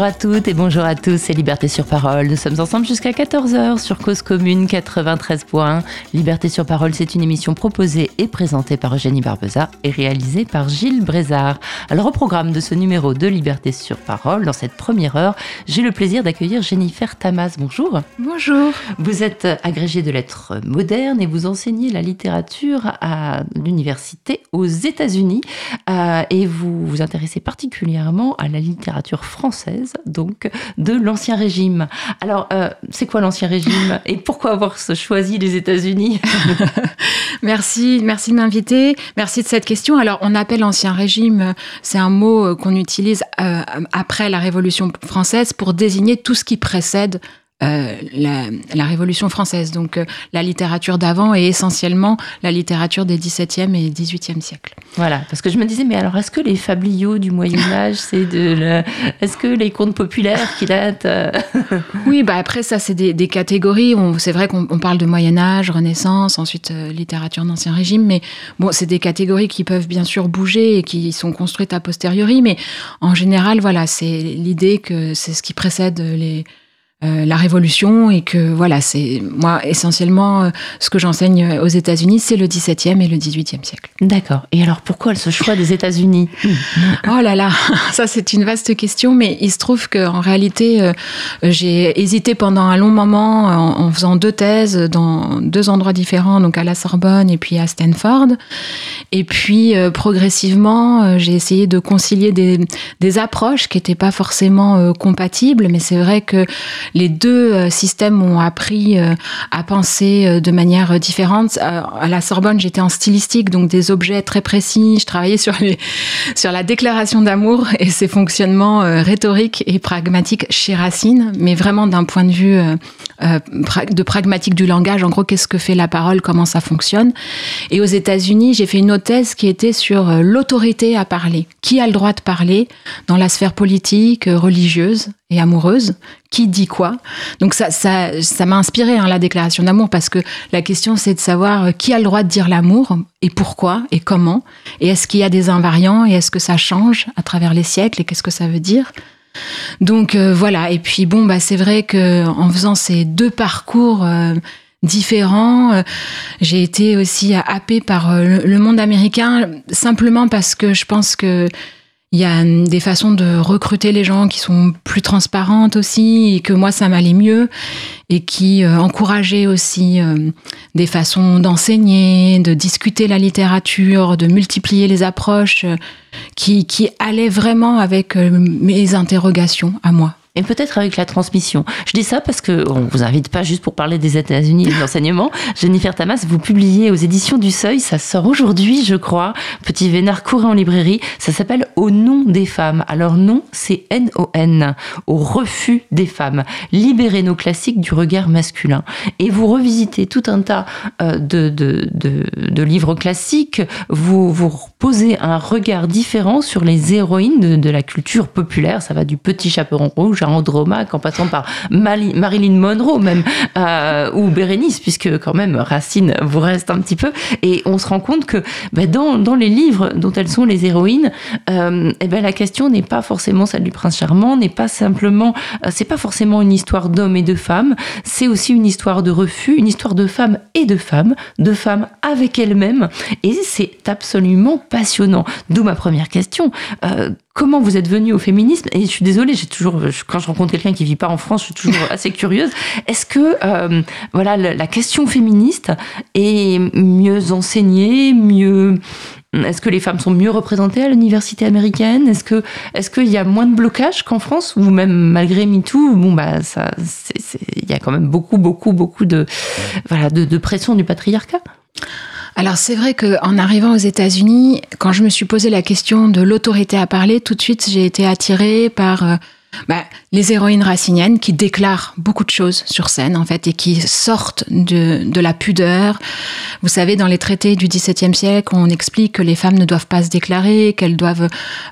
Bonjour à toutes et bonjour à tous, c'est Liberté sur Parole. Nous sommes ensemble jusqu'à 14h sur Cause Commune 93.1. Liberté sur Parole, c'est une émission proposée et présentée par Eugénie Barbeza et réalisée par Gilles Brézard. Alors au programme de ce numéro de Liberté sur Parole, dans cette première heure, j'ai le plaisir d'accueillir Jennifer Tamas. Bonjour. Bonjour. Vous êtes agrégée de lettres modernes et vous enseignez la littérature à l'université aux États-Unis euh, et vous vous intéressez particulièrement à la littérature française donc de l'Ancien Régime. Alors, euh, c'est quoi l'Ancien Régime et pourquoi avoir choisi les États-Unis? Merci, merci de m'inviter. Merci de cette question. Alors, on appelle l'Ancien Régime, c'est un mot qu'on utilise euh, après la Révolution française pour désigner tout ce qui précède euh, la, la, Révolution française. Donc euh, la littérature d'avant est essentiellement la littérature des XVIIe et XVIIIe siècles. Voilà, parce que je me disais, mais alors est-ce que les fabliaux du Moyen Âge, c'est de, le... est-ce que les contes populaires qui datent euh, Oui, bah après ça, c'est des, des catégories. C'est vrai qu'on parle de Moyen Âge, Renaissance, ensuite littérature d'Ancien Régime, mais bon, c'est des catégories qui peuvent bien sûr bouger et qui sont construites a posteriori, mais en général, voilà, c'est l'idée que c'est ce qui précède les euh, la révolution et que voilà, c'est moi essentiellement euh, ce que j'enseigne aux États-Unis, c'est le XVIIe et le XVIIIe siècle. D'accord. Et alors pourquoi ce choix des États-Unis? Oh là là, ça c'est une vaste question, mais il se trouve qu'en réalité, euh, j'ai hésité pendant un long moment en, en, faisant deux thèses dans deux endroits différents, donc à la Sorbonne et puis à Stanford. Et puis progressivement, j'ai essayé de concilier des, des approches qui n'étaient pas forcément compatibles, mais c'est vrai que les deux euh, systèmes m'ont appris euh, à penser euh, de manière différente. À la Sorbonne, j'étais en stylistique, donc des objets très précis. Je travaillais sur, les, sur la déclaration d'amour et ses fonctionnements rhétoriques et pragmatiques chez Racine, mais vraiment d'un point de vue de pragmatique du langage. En gros, qu'est-ce que fait la parole, comment ça fonctionne. Et aux États-Unis, j'ai fait une autre thèse qui était sur l'autorité à parler. Qui a le droit de parler dans la sphère politique, religieuse et amoureuse? Qui dit quoi? Donc ça, ça, ça m'a inspiré hein, la déclaration d'amour parce que la question c'est de savoir euh, qui a le droit de dire l'amour et pourquoi et comment et est-ce qu'il y a des invariants et est-ce que ça change à travers les siècles et qu'est-ce que ça veut dire? Donc euh, voilà et puis bon bah c'est vrai que en faisant ces deux parcours euh, différents. J'ai été aussi happée par le monde américain simplement parce que je pense que il y a des façons de recruter les gens qui sont plus transparentes aussi et que moi ça m'allait mieux et qui euh, encourageaient aussi euh, des façons d'enseigner, de discuter la littérature, de multiplier les approches euh, qui, qui allaient vraiment avec mes interrogations à moi et peut-être avec la transmission. Je dis ça parce que on vous invite pas juste pour parler des États-Unis et de l'enseignement. Jennifer Tamas, vous publiez aux éditions du Seuil, ça sort aujourd'hui, je crois. Petit Vénard courez en librairie. Ça s'appelle Au nom des femmes. Alors non, c'est N-O-N, au refus des femmes. Libérer nos classiques du regard masculin. Et vous revisitez tout un tas euh, de, de, de, de livres classiques. Vous vous posez un regard différent sur les héroïnes de, de la culture populaire. Ça va du petit chaperon rouge à Andromaque, en passant par Marilyn Monroe même, euh, ou Bérénice, puisque quand même Racine vous reste un petit peu. Et on se rend compte que bah, dans, dans, les livres dont elles sont les héroïnes, euh, eh ben, la question n'est pas forcément celle du prince charmant, n'est pas simplement, euh, c'est pas forcément une histoire d'hommes et de femmes, c'est aussi une histoire de refus, une histoire de femmes et de femmes, de femmes avec elles-mêmes. Et c'est absolument passionnant. D'où ma première question. Euh, comment vous êtes venu au féminisme? Et je suis désolée, j'ai toujours, quand je rencontre quelqu'un qui vit pas en France, je suis toujours assez curieuse. Est-ce que euh, voilà la question féministe est mieux enseignée, mieux est-ce que les femmes sont mieux représentées à l'université américaine? Est-ce que est-ce qu'il y a moins de blocage qu'en France? Ou même malgré MeToo Bon bah ça, il y a quand même beaucoup beaucoup beaucoup de voilà de, de pression du patriarcat. Alors c'est vrai qu'en arrivant aux États-Unis, quand je me suis posé la question de l'autorité à parler, tout de suite j'ai été attirée par euh, bah, les héroïnes raciniennes qui déclarent beaucoup de choses sur scène en fait et qui sortent de, la pudeur. Vous savez, dans les traités du XVIIe siècle, on explique que les femmes ne doivent pas se déclarer, qu'elles doivent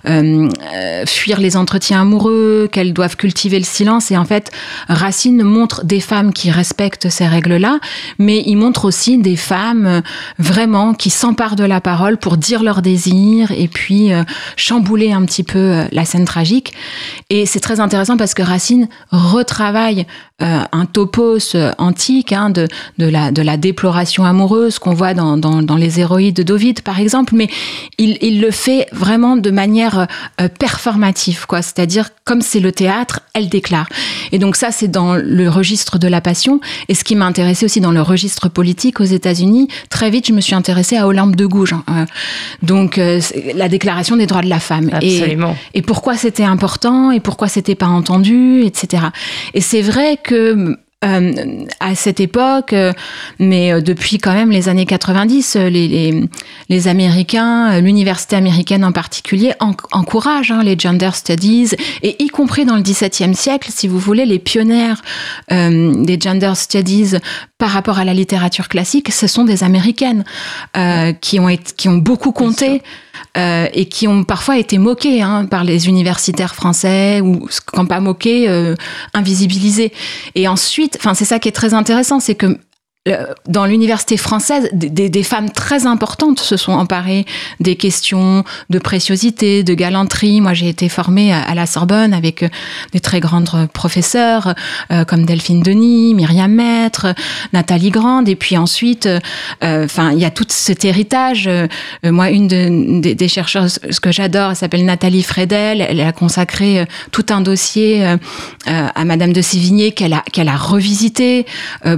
euh, euh, fuir les entretiens amoureux, qu'elles doivent cultiver le silence. Et en fait, Racine montre des femmes qui respectent ces règles-là, mais il montre aussi des femmes euh, vraiment qui s'emparent de la parole pour dire leurs désirs et puis chambouler un petit peu la scène tragique. Et c'est très intéressant parce que Racine retravaille euh, un topos antique hein, de, de, la, de la déploration amoureuse qu'on voit dans, dans, dans, les héroïdes de David, par exemple, mais il, il le fait vraiment de manière euh, performative, quoi. C'est-à-dire, comme c'est le théâtre, elle déclare. Et donc ça, c'est dans le registre de la passion. Et ce qui m'a intéressé aussi dans le registre politique aux États-Unis, très vite, je me suis intéressée à Olympe de Gouges. Hein. Euh, donc, la déclaration des droits de la femme. Absolument. Et, et pourquoi c'était important et pourquoi c'était pas entendu, etc. Et c'est vrai que euh, à cette époque, euh, mais euh, depuis quand même les années 90, les, les, les Américains, l'université américaine en particulier, en, encouragent hein, les gender studies, et y compris dans le XVIIe siècle, si vous voulez, les pionnières des gender studies par rapport à la littérature classique, ce sont des Américaines qui, ont été, qui ont beaucoup compté. Euh, et qui ont parfois été moqués hein, par les universitaires français ou quand pas moqués, euh, invisibilisés. Et ensuite, enfin c'est ça qui est très intéressant, c'est que dans l'université française, des, des, femmes très importantes se sont emparées des questions de préciosité, de galanterie. Moi, j'ai été formée à, la Sorbonne avec euh, des très grandes professeurs euh, comme Delphine Denis, Myriam Maître, Nathalie Grande. Et puis ensuite, euh, enfin, il y a tout cet héritage. moi, une de, des, chercheurs ce que j'adore, elle s'appelle Nathalie Fredel. Elle a consacré tout un dossier à Madame de Sévigné qu'elle a, qu'elle a revisité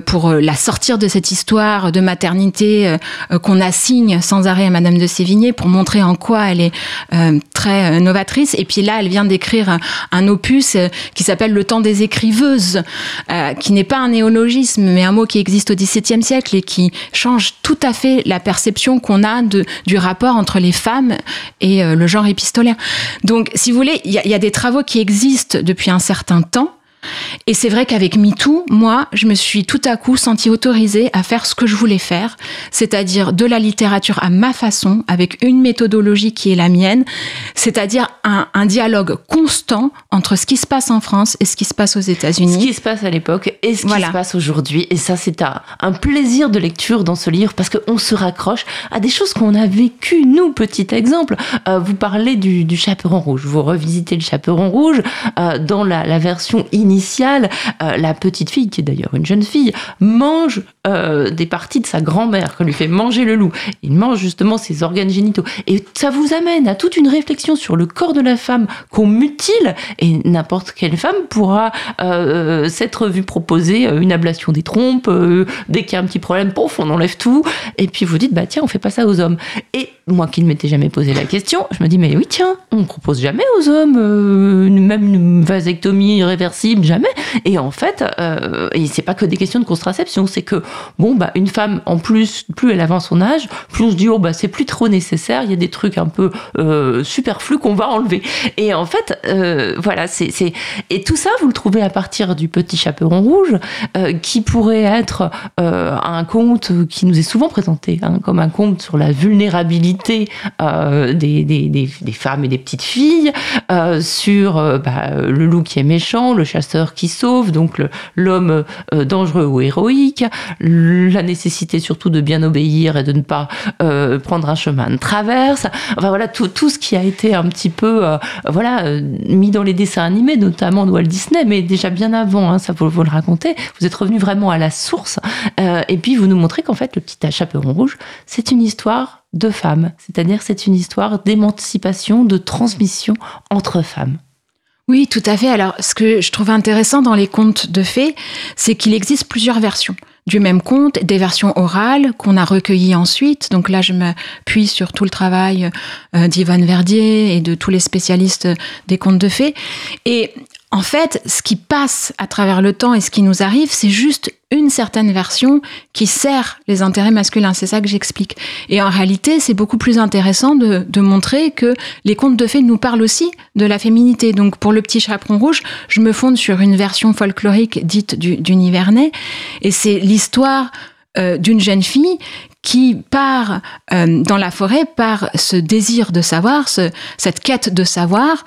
pour la sortir de cette histoire de maternité euh, qu'on assigne sans arrêt à Madame de Sévigné pour montrer en quoi elle est euh, très euh, novatrice. Et puis là, elle vient d'écrire un, opus qui s'appelle Le temps des écriveuses, qui n'est pas un néologisme, mais un mot qui existe au XVIIe siècle et qui change tout à fait la perception qu'on a de, du rapport entre les femmes et le genre épistolaire. Donc, si vous voulez, il y a des travaux qui existent depuis un certain temps et c'est vrai qu'avec MeToo, moi, je me suis tout à coup sentie autorisée à faire ce que je voulais faire, c'est-à-dire de la littérature à ma façon, avec une méthodologie qui est la mienne, c'est-à-dire un, un, dialogue constant entre ce qui se passe en France et ce qui se passe aux États-Unis. Ce qui se passe à l'époque et ce qui se passe aujourd'hui. Et ça, c'est un, un, plaisir de lecture dans ce livre parce qu'on se raccroche à des choses qu'on a vécues, nous, petit exemple. Euh, vous parlez du, du, chaperon rouge, vous revisitez le chaperon rouge euh, dans la, la version initiale initiale, euh, la petite fille, qui est d'ailleurs une jeune fille, mange euh, des parties de sa grand-mère, qu'on lui fait manger le loup. Il mange justement ses organes génitaux. Et ça vous amène à toute une réflexion sur le corps de la femme qu'on mutile, et n'importe quelle femme pourra euh, s'être vue proposer une ablation des trompes, dès qu'il y a un petit problème, pouf, on enlève tout, et puis vous dites, bah tiens, on fait pas ça aux hommes. Moi qui ne m'étais jamais posé la question, je me dis, mais oui, tiens, on propose jamais aux hommes, même une vasectomie réversible, jamais. Et en fait, euh, et c'est pas que des questions de contraception, c'est que bon bah une femme en plus, plus elle avance son âge, plus on se dit oh bah c'est plus trop nécessaire, il y a des trucs un peu euh, superflus qu'on va enlever. Et en fait, euh, voilà, c'est et tout ça vous le trouvez à partir du petit chaperon rouge, euh, qui pourrait être euh, un conte qui nous est souvent présenté hein, comme un conte sur la vulnérabilité euh, des, femmes et des petites filles, sur bah, le loup qui est méchant, le chasseur qui sauve, donc l'homme euh, dangereux ou héroïque, la nécessité surtout de bien obéir et de ne pas euh, prendre un chemin de traverse. Enfin voilà tout, ce qui a été un petit peu euh, voilà mis dans les dessins animés, notamment de Walt Disney, mais déjà bien avant, hein, ça vous, vous, le raconter. Vous êtes revenu vraiment à la source et puis vous nous montrez qu'en fait le petit chaperon rouge, c'est une histoire de femmes, c'est-à-dire c'est une histoire d'émancipation, de transmission entre femmes. Oui, tout à fait. Alors, ce que je trouve intéressant dans les contes de fées, c'est qu'il existe plusieurs versions du même conte, des versions orales qu'on a recueillies ensuite. Donc là, je m'appuie sur tout le travail euh, d'Yvonne Verdier et de tous les spécialistes des contes de fées. Et en fait, ce qui passe à travers le temps et ce qui nous arrive, c'est juste une certaine version qui sert les intérêts masculins. C'est ça que j'explique. Et en réalité, c'est beaucoup plus intéressant de, de, montrer que les contes de fées nous parlent aussi de la féminité. Donc, pour le petit chaperon rouge, je me fonde sur une version folklorique dite du, du Nivernais. Et c'est l'histoire euh, d'une jeune fille qui part euh, dans la forêt par ce désir de savoir, ce, cette quête de savoir,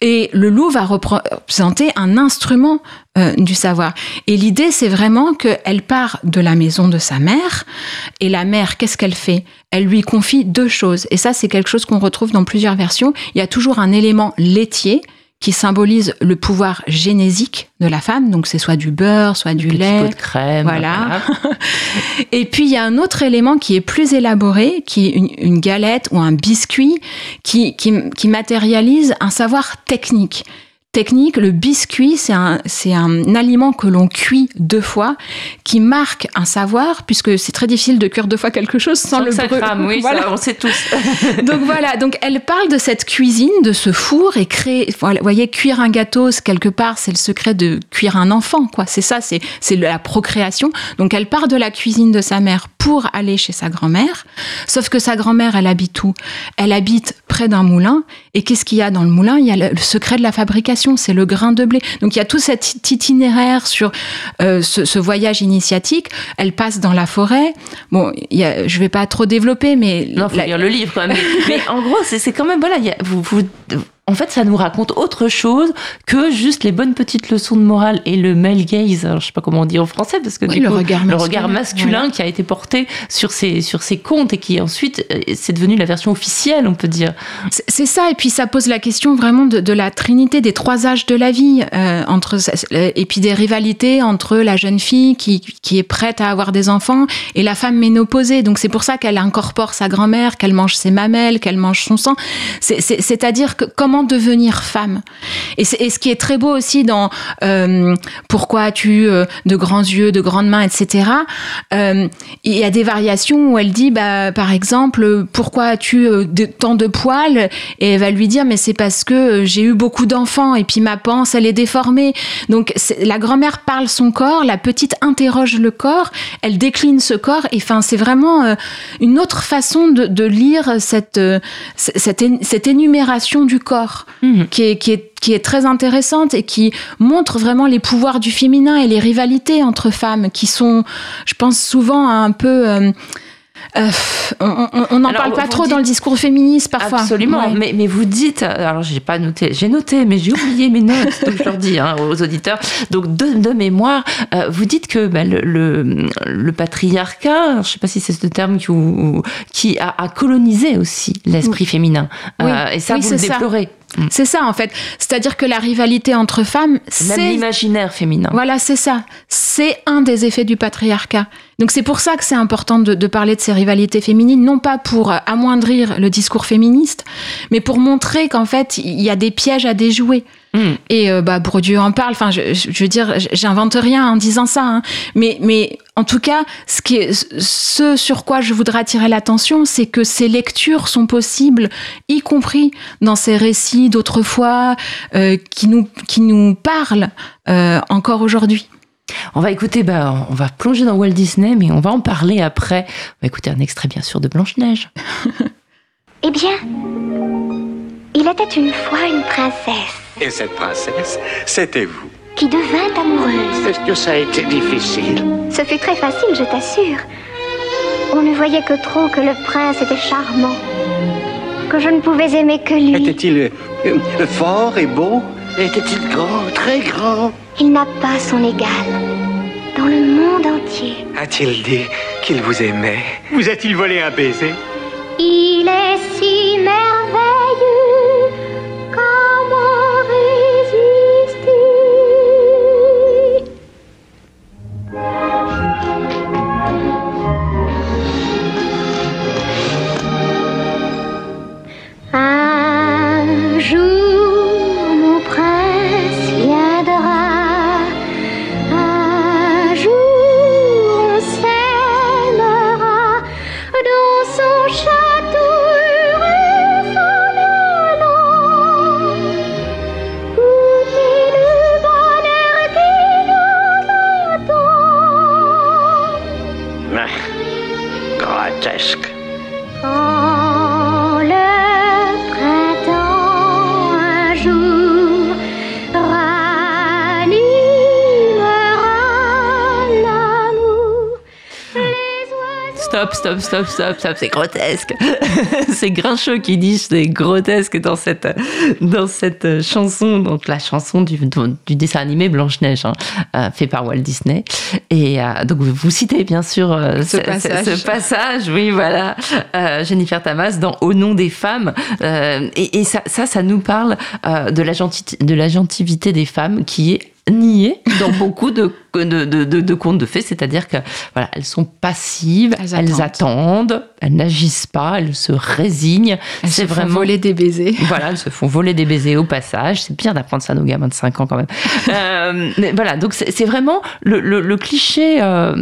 et le loup va représenter un instrument euh, du savoir. Et l'idée, c'est vraiment qu'elle part de la maison de sa mère, et la mère, qu'est-ce qu'elle fait? Elle lui confie deux choses. Et ça, c'est quelque chose qu'on retrouve dans plusieurs versions. Il y a toujours un élément laitier qui symbolise le pouvoir génésique de la femme. Donc c'est soit du beurre, soit du Petit lait. pot de crème. Voilà. Et puis il y a un autre élément qui est plus élaboré, qui est une, une galette ou un biscuit qui, qui, qui matérialise un savoir technique technique, le biscuit, c'est un, c'est un aliment que l'on cuit deux fois, qui marque un savoir, puisque c'est très difficile de cuire deux fois quelque chose sans, Sans le brûler. oui, Voilà. ça, on sait tous. Donc voilà, donc elle parle de cette cuisine, de ce four et créer. Voilà, vous voyez, cuire un gâteau, quelque part, c'est le secret de cuire un enfant, quoi. C'est ça, c'est c'est la procréation. Donc elle part de la cuisine de sa mère pour aller chez sa grand-mère. Sauf que sa grand-mère, elle habite où? Elle habite près d'un moulin. Et qu'est-ce qu'il y a dans le moulin? Il y a le, le secret de la fabrication, c'est le grain de blé. Donc il y a tout cet itinéraire sur euh, ce, ce voyage initiatique. Elle passe dans la forêt. Bon, il y a, je vais pas trop développer, mais Non, faut la- lire le livre quand même. Mais, mais en gros, c'est quand même voilà, il y a- vous, vous- en fait, ça nous raconte autre chose que juste les bonnes petites leçons de morale et le male gaze. Alors, je sais pas comment on dit en français parce que Oui, du le coup, regard le masculin, regard masculin qui a été porté sur ces sur ces contes et qui ensuite euh, c'est devenu la version officielle, on peut dire. C'est- ça, et puis ça pose la question vraiment de, de la trinité des trois âges de la vie, euh, entre et puis des rivalités entre la jeune fille qui, qui est prête à avoir des enfants et la femme ménopausée. Donc c'est pour ça qu'elle incorpore sa grand-mère, qu'elle mange ses mamelles, qu'elle mange son sang. C'est- c'est- C'est-à-dire que comment devenir femme. Et, ce qui est très beau aussi dans euh, Pourquoi as-tu euh, de grands yeux, de grandes mains, etc. euh, il y a des variations où elle dit, bah, par exemple, pourquoi as-tu tant de poils? Et elle va lui dire, mais c'est parce que j'ai eu beaucoup d'enfants et puis ma panse, elle est déformée. Donc la grand-mère parle son corps, la petite interroge le corps, elle décline ce corps. Et enfin, c'est vraiment une autre façon de, lire cette, cette, cette énumération du corps Mhm. qui est, qui est qui est très intéressante et qui montre vraiment les pouvoirs du féminin et les rivalités entre femmes qui sont, je pense, souvent un peu... euh, euh, on n'en parle pas trop dites- dans le discours féministe parfois. Absolument. Ouais. Mais, mais vous dites, alors j'ai pas noté, j'ai noté, mais j'ai oublié mes notes, donc je leur dis hein, aux auditeurs. Donc de, de mémoire, euh, vous dites que bah, le, le, le patriarcat, je sais pas si c'est ce terme qui, ou- qui a, a colonisé aussi l'esprit féminin. Oui. Euh, et ça, Oui, vous le c'est ça. Mm. C'est ça en fait. C'est-à-dire que la rivalité entre femmes, c'est l'imaginaire féminin. Voilà, c'est ça. C'est un des effets du patriarcat. Donc c'est pour ça que c'est important de, de parler de ces rivalités féminines, non pas pour euh, amoindrir le discours féministe, mais pour montrer qu'en fait, il y a des pièges à déjouer. Mm. Et euh, bah, Bourdieu en parle. Enfin, je, je veux dire, j'invente rien en disant ça. hein. Mais, mais en tout cas, ce, qui est, ce sur quoi je voudrais attirer l'attention, c'est que ces lectures sont possibles, y compris dans ces récits d'autrefois euh, qui, nous, qui nous parlent euh, encore aujourd'hui. On va écouter, bah, on va plonger dans Walt Disney, mais on va en parler après. On va écouter un extrait, bien sûr, de Blanche-Neige. Eh bien, il était une fois une princesse Et cette princesse, c'était vous. Qui devint amoureuse. Est-ce que ça a été difficile Ce fut très facile, je t'assure. On ne voyait que trop que le prince était charmant, que je ne pouvais aimer que lui. Était-il euh, fort et beau Était-il grand, très grand Il n'a pas son égal dans le monde entier. A-t-il dit qu'il vous aimait Vous a-t-il volé un baiser? Il est stop, stop, stop, stop, c'est grotesque. c'est Grincheux qui dit c'est grotesque dans cette, dans cette chanson, donc la chanson du, du dessin animé Blanche-Neige, hein, euh, fait par Walt Disney. Et euh, donc vous citez bien sûr euh, Ce passage. ce passage, oui, voilà, euh, Jennifer Tamas dans Au nom des femmes. Et et ça, ça, ça nous parle de, la de la gentilité des femmes qui est niée dans beaucoup de, de, de, de- contes de fées, c'est-à-dire que voilà, elles sont passives, Elles elles, attendent. elles n'agissent pas, elles se résignent. Elles C'est se font vraiment voler des baisers. voilà, elles se font voler des baisers au passage. C'est bien d'apprendre ça à nos gamins de 5 ans quand même. Euh, mais voilà, donc c'est c'est vraiment le, le- le cliché euh,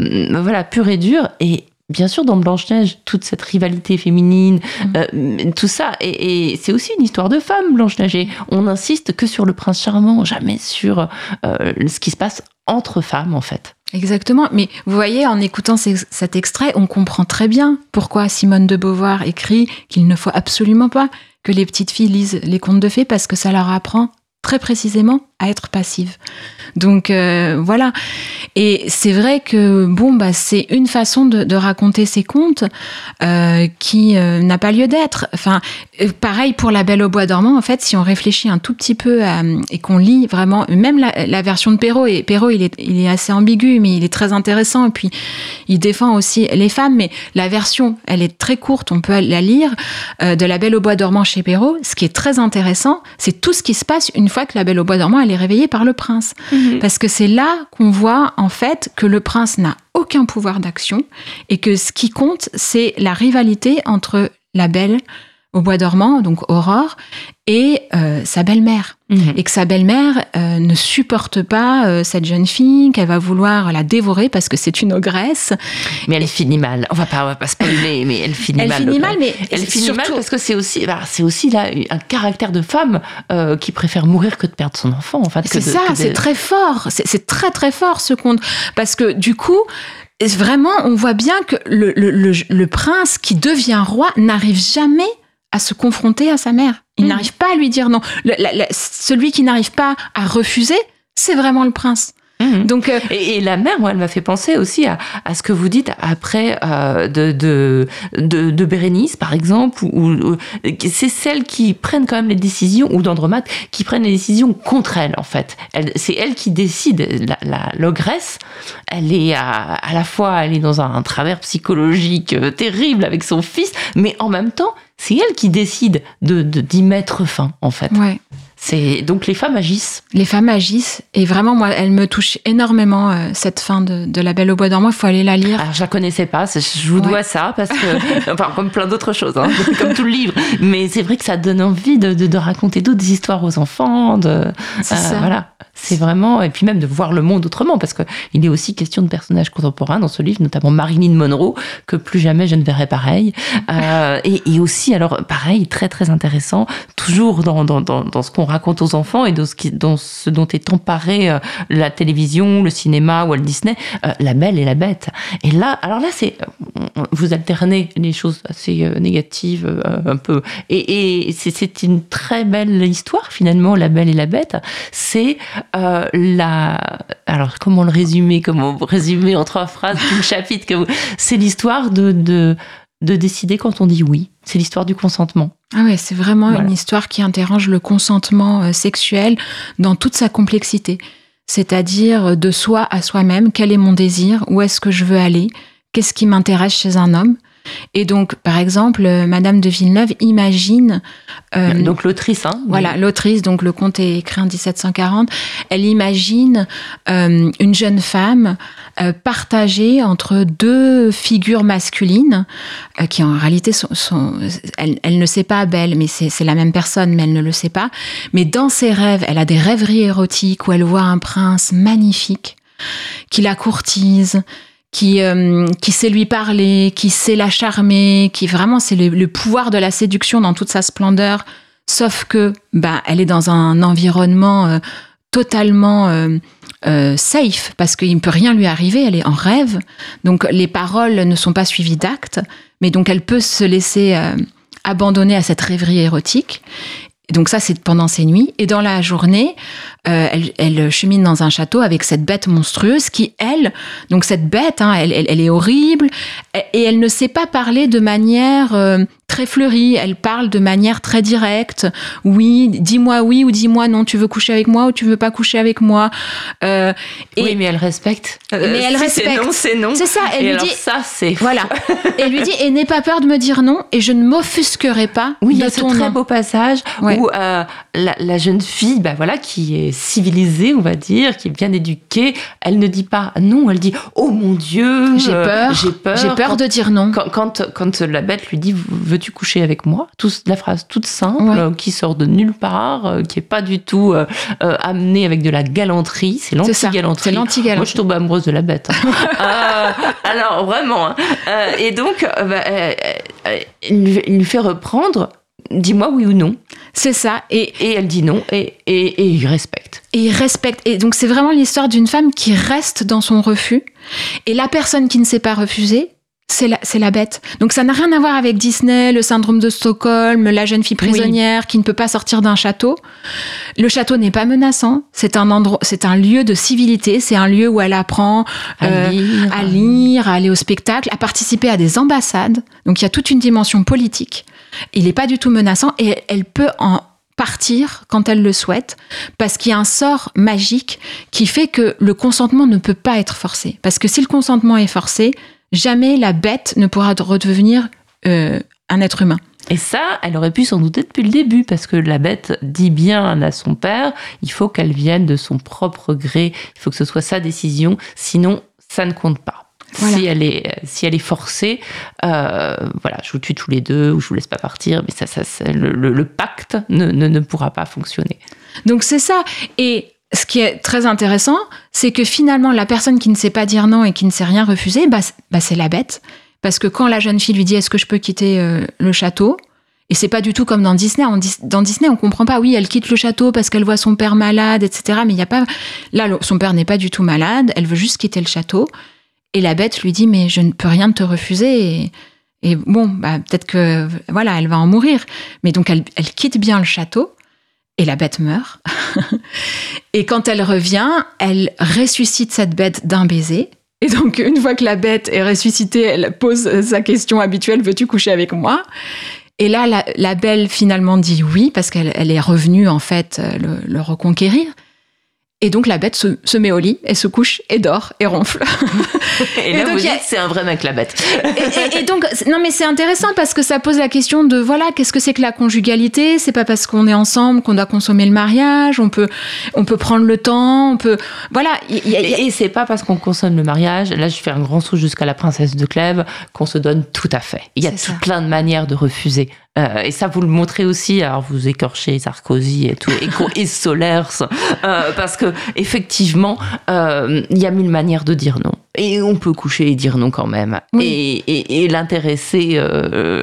voilà, pur et dur. Et bien sûr, dans Blanche-Neige, toute cette rivalité féminine, euh, tout ça. Et, et c'est aussi une histoire de femme, Blanche-Neige. Et on insiste que sur le prince charmant, jamais sur euh, ce qui se passe entre femmes, en fait. Exactement. Mais vous voyez, en écoutant ces- cet extrait, on comprend très bien pourquoi Simone de Beauvoir écrit qu'il ne faut absolument pas que les petites filles lisent les contes de fées parce que ça leur apprend très précisément à être passives. Donc euh, voilà. Et c'est vrai que bon, bah, c'est une façon de, raconter ces contes euh, qui euh, n'a pas lieu d'être. Enfin, pareil pour La Belle au bois dormant. En fait, si on réfléchit un tout petit peu et qu'on lit vraiment, même la, la version de Perrault, et Perrault, il est, il est assez ambigu, mais il est très intéressant. Et puis, il défend aussi les femmes. Mais la version, elle est très courte. On peut la lire de La Belle au bois dormant chez Perrault. Ce qui est très intéressant, c'est tout ce qui se passe une fois que La Belle au bois dormant elle est réveillée par le prince. Parce que c'est là qu'on voit en fait que le prince n'a aucun pouvoir d'action et que ce qui compte, c'est la rivalité entre la belle au bois dormant, donc Aurore, et euh, sa belle-mère. Et que sa belle-mère euh, ne supporte pas euh, cette jeune fille, qu'elle va vouloir la dévorer parce que c'est une ogresse. Mais elle finit mal. On va pas, on va pas spoiler, mais elle finit Elle mal. finit le mal, mais elle finit mal parce que c'est aussi, bah, c'est aussi là un caractère de femme qui préfère mourir que de perdre son enfant. En fait, C'est ça, de- c'est très fort. C'est c'est très très fort ce conte. Parce que du coup, vraiment, on voit bien que le, le- le- le prince qui devient roi n'arrive jamais à se confronter à sa mère. Il Mhm. n'arrive pas à lui dire non. Le- la- la- celui qui n'arrive pas à refuser, c'est vraiment le prince. Mhm. Donc, euh, Et, et la mère, moi, elle m'a fait penser aussi à, à ce que vous dites après euh, de, de, de, de Bérénice, par exemple, où, où- c'est celles qui prennent quand même les décisions, ou d'Andromaque, qui prennent les décisions contre elle, en fait. C'est elle qui décide. La, la- l'ogresse, elle est à, à la fois, elle est dans un, un travers psychologique euh, terrible avec son fils, mais en même temps, c'est elle qui décide de, de- d'y mettre fin, en fait. ouais. C'est, donc les femmes agissent. Les femmes agissent. Et vraiment, moi, elle me touche énormément, euh, cette fin de, de La Belle au bois dormant. Il faut aller la lire. Alors, je la connaissais pas, je vous Ouais. dois ça, parce que, enfin, comme plein d'autres choses, hein, comme tout le livre. Mais c'est vrai que ça donne envie de, de, de raconter d'autres histoires aux enfants, de, euh, ça. voilà. C'est vraiment, et puis même de voir le monde autrement, parce que il est aussi question de personnages contemporains dans ce livre, notamment Marilyn Monroe, que plus jamais je ne verrai pareil. Euh, et, et aussi, alors, pareil, très très intéressant, toujours dans, dans, dans, dans ce qu'on raconte aux enfants et dans ce, qui, dans ce dont est emparé euh, la télévision, le cinéma, Walt Disney, euh, La Belle et la Bête. Et là, alors là, c'est vous alternez les choses assez euh, négatives euh, un peu. Et, et c'est une très belle histoire finalement, La Belle et la Bête. C'est euh, la. Alors comment le résumer Comment résumer en trois phrases tout le chapitre que vous... C'est l'histoire de, de de décider quand on dit oui. C'est l'histoire du consentement. Ah ouais, c'est vraiment Voilà. une histoire qui interroge le consentement euh, sexuel dans toute sa complexité. C'est-à-dire euh, de soi à soi-même, quel est mon désir, où est-ce que je veux aller, qu'est-ce qui m'intéresse chez un homme. Et donc, par exemple, euh, Madame de Villeneuve imagine... euh, Donc l'autrice, hein. voilà, l'autrice, donc le conte est écrit en 1740, elle imagine euh, une jeune femme euh, partagée entre deux figures masculines, qui en réalité sont... sont- elle, elle ne sait pas belle, mais c'est c'est la même personne, mais elle ne le sait pas. Mais dans ses rêves, elle a des rêveries érotiques où elle voit un prince magnifique qui la courtise, qui, euh, qui sait lui parler, qui sait la charmer, qui vraiment c'est le, pouvoir de la séduction dans toute sa splendeur. Sauf que bah, elle est dans un environnement euh, totalement euh, safe parce qu'il ne peut rien lui arriver. Elle est en rêve, donc les paroles ne sont pas suivies d'actes, mais donc elle peut se laisser abandonner à cette rêverie érotique. Donc ça, c'est pendant ces nuits. Et dans la journée, euh, elle, elle, chemine dans un château avec cette bête monstrueuse qui, elle, donc cette bête, hein, elle, elle, elle, est horrible et elle ne sait pas parler de manière euh, très fleurie. Elle parle de manière très directe. Oui, dis-moi oui ou dis-moi non. Tu veux coucher avec moi ou tu veux pas coucher avec moi. Euh, et, oui, mais elle respecte. mais elle si respecte. C'est non, c'est non. C'est ça. Elle et lui alors dit. ça, c'est Voilà. elle lui dit et n'aie pas peur de me dire non et je ne m'offusquerai pas oui, il y a ce très beau passage Ouais. où euh, la, la jeune fille, bah voilà, qui est civilisée, on va dire, qui est bien éduquée, elle ne dit pas non, elle dit oh mon Dieu, J'ai euh, peur. j'ai peur, J'ai peur Quand- de dire non. Quand, quand, quand la bête lui dit veux-tu coucher avec moi? Tout, La phrase toute simple Ouais. euh, qui sort de nulle part, euh, qui est pas du tout euh, euh, amenée avec de la galanterie. C'est l'anti-galanterie. Moi, je tombe amoureuse de la bête. hein. Alors vraiment. hein. Et donc, bah, il, lui, il lui fait reprendre. Dis-moi oui ou non. C'est ça. Et, Et elle dit non. Et, et, et il respecte. et il respecte. Et donc c'est vraiment l'histoire d'une femme qui reste dans son refus. Et la personne qui ne s'est pas refusée, c'est la, c'est la bête. Donc ça n'a rien à voir avec Disney, le syndrome de Stockholm, la jeune fille prisonnière qui ne peut pas sortir d'un château. Le château n'est pas menaçant. C'est un endroit, c'est un lieu de civilité. C'est un lieu où elle apprend À euh, lire. à lire, à aller au spectacle, à participer à des ambassades. Donc il y a toute une dimension politique. Il n'est pas du tout menaçant et elle peut en partir quand elle le souhaite parce qu'il y a un sort magique qui fait que le consentement ne peut pas être forcé. Parce que si le consentement est forcé, jamais la bête ne pourra redevenir euh, un être humain. Et ça, elle aurait pu s'en douter depuis le début, parce que la bête dit bien à son père, il faut qu'elle vienne de son propre gré, il faut que ce soit sa décision, sinon ça ne compte pas. Voilà. Si elle est, si elle est forcée, euh, voilà, je vous tue tous les deux ou je vous laisse pas partir, mais ça, ça, ça- le, le- le pacte ne, ne, ne pourra pas fonctionner. Donc c'est ça. Et ce qui est très intéressant, c'est que finalement, la personne qui ne sait pas dire non et qui ne sait rien refuser, bah, bah, c'est la bête. Parce que quand la jeune fille lui dit est-ce que je peux quitter euh, le château? Et c'est pas du tout comme dans Disney. Dis- dans Disney, on comprend pas. Oui, elle quitte le château parce qu'elle voit son père malade, etc. Mais il y a pas. Là, son père n'est pas du tout malade. Elle veut juste quitter le château. Et la bête lui dit mais je ne peux rien te refuser. Et, bon, bah, peut-être que voilà, elle va en mourir. Mais donc elle quitte bien le château. Et la bête meurt. et quand elle revient, elle ressuscite cette bête d'un baiser. Et donc, une fois que la bête est ressuscitée, elle pose sa question habituelle Veux-tu coucher avec moi? Et là, la, belle finalement dit oui, parce qu'elle elle est revenue en fait euh, le reconquérir. Et donc, la bête se, se met au lit, elle se couche et dort et ronfle. Et, Et là, donc, vous a- dites, c'est un vrai mec, la bête. et, et- et donc, non, mais c'est intéressant parce que ça pose la question de voilà, qu'est-ce que c'est que la conjugalité? C'est pas parce qu'on est ensemble qu'on doit consommer le mariage. On peut, on peut prendre le temps. On peut, voilà. il y a- il y a- Et, c'est pas parce qu'on consomme le mariage, là je fais un grand saut jusqu'à la princesse de Clèves, qu'on se donne tout à fait. Il y a tout ça. plein de manières de refuser. Euh, et ça, vous le montrez aussi. Alors, vous écorchez Sarkozy et tout, et, Solers, euh, parce que effectivement, euh, il y a mille manières de dire non. Et on peut coucher et dire non quand même. Oui. Et, et, et l'intéressé,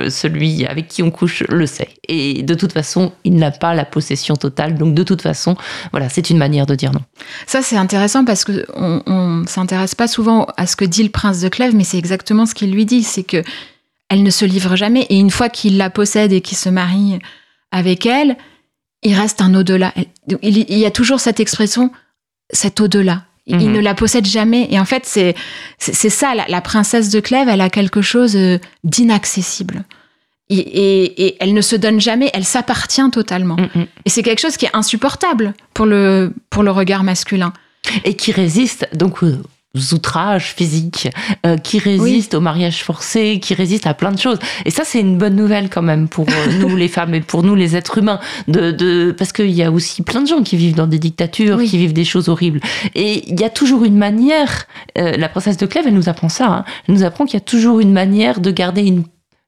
celui avec qui on couche, le sait. Et de toute façon, il n'a pas la possession totale. Donc, de toute façon, voilà, c'est une manière de dire non. Ça, c'est intéressant parce que on, on s'intéresse pas souvent à ce que dit le prince de Clèves, mais c'est exactement ce qu'il lui dit. C'est que elle ne se livre jamais. Et une fois qu'il la possède et qu'il se marie avec elle, il reste un au-delà. Il, y a toujours cette expression, cet au-delà. Il Mhm. ne la possède jamais. Et en fait, c'est c'est c'est ça, la, la princesse de Clèves, elle a quelque chose euh, d'inaccessible. Et, et- et elle ne se donne jamais, elle s'appartient totalement. Mm. Et c'est quelque chose qui est insupportable pour le, pour le regard masculin. et qui résiste donc aux outrages physiques, euh, qui résiste au mariage forcé, qui résiste à plein de choses. Et ça, c'est une bonne nouvelle quand même pour euh, nous les femmes et pour nous les êtres humains, de, de parce qu'il y a aussi plein de gens qui vivent dans des dictatures, Oui. qui vivent des choses horribles. Et il y a toujours une manière. euh, la princesse de Clèves, elle nous apprend ça. hein. Elle nous apprend qu'il y a toujours une manière de garder une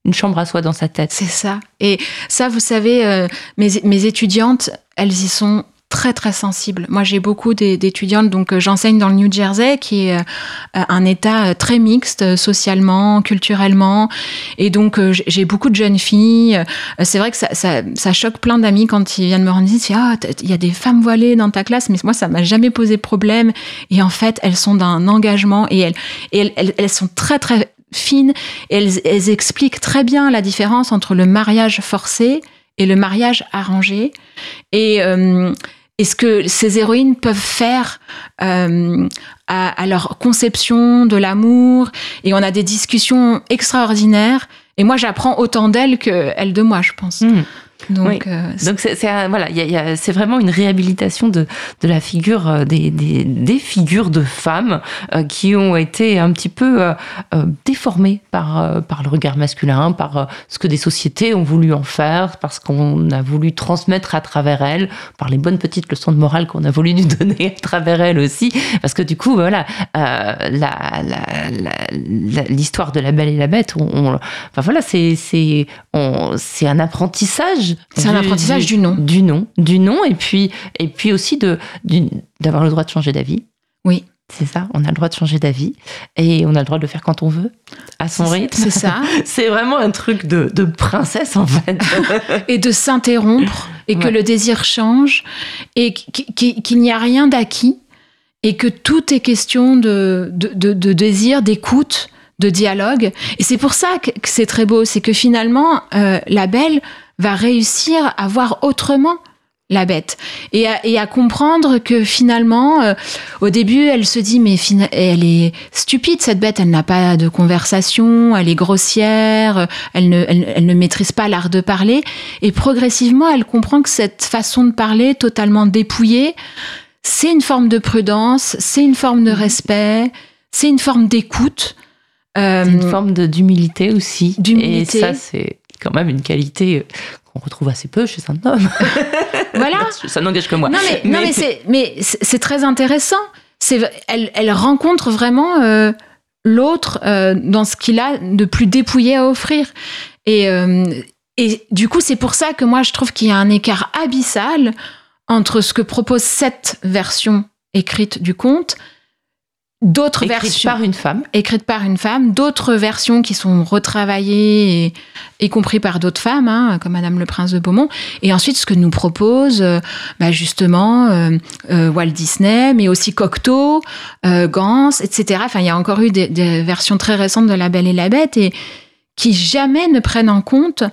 une chambre à soi dans sa tête. C'est ça. Et ça, vous savez, euh, mes, mes étudiantes, elles y sont très très sensibles. Moi, j'ai beaucoup d'é- d'étudiantes, donc euh, j'enseigne dans le New Jersey, qui est euh, un État euh, très mixte euh, socialement, culturellement, et donc euh, j'ai- beaucoup de jeunes filles. Euh, C'est vrai que ça, choque plein d'amis quand ils viennent me rendre visite. Ah, il y a des femmes voilées dans ta classe, mais moi, ça m'a jamais posé problème. Et en fait, elles sont d'un engagement et elles, sont très très fines et elles, expliquent très bien la différence entre le mariage forcé et le mariage arrangé. Et, euh, et ce que ces héroïnes peuvent faire euh, à, leur conception de l'amour. Et on a des discussions extraordinaires. Et moi, j'apprends autant d'elles qu'elles de moi, je pense. Mmh. Donc, Oui. euh, Donc c'est voilà, c'est vraiment une réhabilitation de, de la figure euh, des, des, des figures de femmes euh, qui ont été un petit peu euh, déformées par, par le regard masculin, par ce que des sociétés ont voulu en faire, parce qu'on a voulu transmettre à travers elles, par les bonnes petites leçons de morale qu'on a voulu lui donner à travers elles aussi, parce que du coup voilà, l'histoire de la Belle et la Bête, on, on- enfin voilà, c'est un apprentissage. C'est un apprentissage du nom. Du nom, du nom, et puis, et puis aussi de, du- d'avoir le droit de changer d'avis. Oui. C'est ça, on a le droit de changer d'avis et on a le droit de le faire quand on veut, à son rythme. C'est ça. C'est vraiment un truc de, de princesse en fait. et de s'interrompre et que le désir change et qu'- qu'- qu'il n'y a rien d'acquis et que tout est question de, de, de- de désir, d'écoute, de dialogue. Et c'est pour ça que, que c'est très beau, c'est que finalement, euh, la belle va réussir à voir autrement la bête et à, et à comprendre que finalement euh, au début elle se dit mais elle est stupide cette bête elle n'a pas de conversation elle est grossière elle ne, elle, elle ne maîtrise pas l'art de parler et progressivement elle comprend que cette façon de parler totalement dépouillée c'est une forme de prudence c'est une forme de respect c'est une forme d'écoute Euh, C'est une forme d'humilité aussi. D'humilité. Et ça, c'est quand même une qualité euh, qu'on retrouve assez peu chez un homme. voilà ça n'engage que moi. Non mais, non, mais c'est mais c'est c'est très intéressant. C'est elle, elle rencontre vraiment euh, l'autre euh, dans ce qu'il a de plus dépouillé à offrir. Et euh, et du coup c'est pour ça que moi je trouve qu'il y a un écart abyssal entre ce que propose cette version écrite du conte, d'autres versions par une femme. écrites par une femme, d'autres versions qui sont retravaillées, et, y compris par d'autres femmes, hein, comme Madame le Prince de Beaumont. Et ensuite, ce que nous propose euh, bah, justement euh, euh, Walt Disney, mais aussi Cocteau, Gans, etc. Enfin, il y a encore eu des, des versions très récentes de La Belle et la Bête et qui jamais ne prennent en compte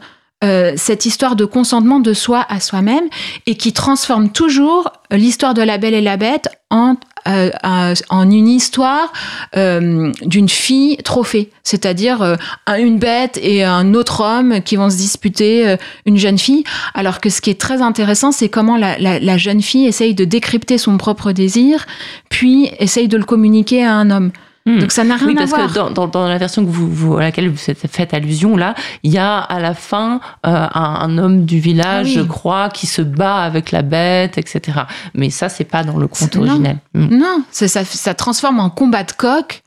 euh, cette histoire de consentement de soi à soi-même et qui transforme toujours l'histoire de la Belle et la Bête en, euh, un- en une histoire euh, d'une fille trophée, c'est-à-dire euh, un- une bête et un autre homme qui vont se disputer euh, une jeune fille, alors que ce qui est très intéressant, c'est comment la, la- la jeune fille essaye de décrypter son propre désir, puis essaye de le communiquer à un homme. Hmm. Donc ça n'a rien Oui, à parce voir. que dans, dans, dans la version que vous, vous- à laquelle vous faites allusion, là, il y a à la fin euh, un, un homme du village, Ah oui. je crois, qui se bat avec la bête, etc. Mais ça, c'est pas dans le conte C'est- non. Hmm. Non, ça, ça transforme en combat de coq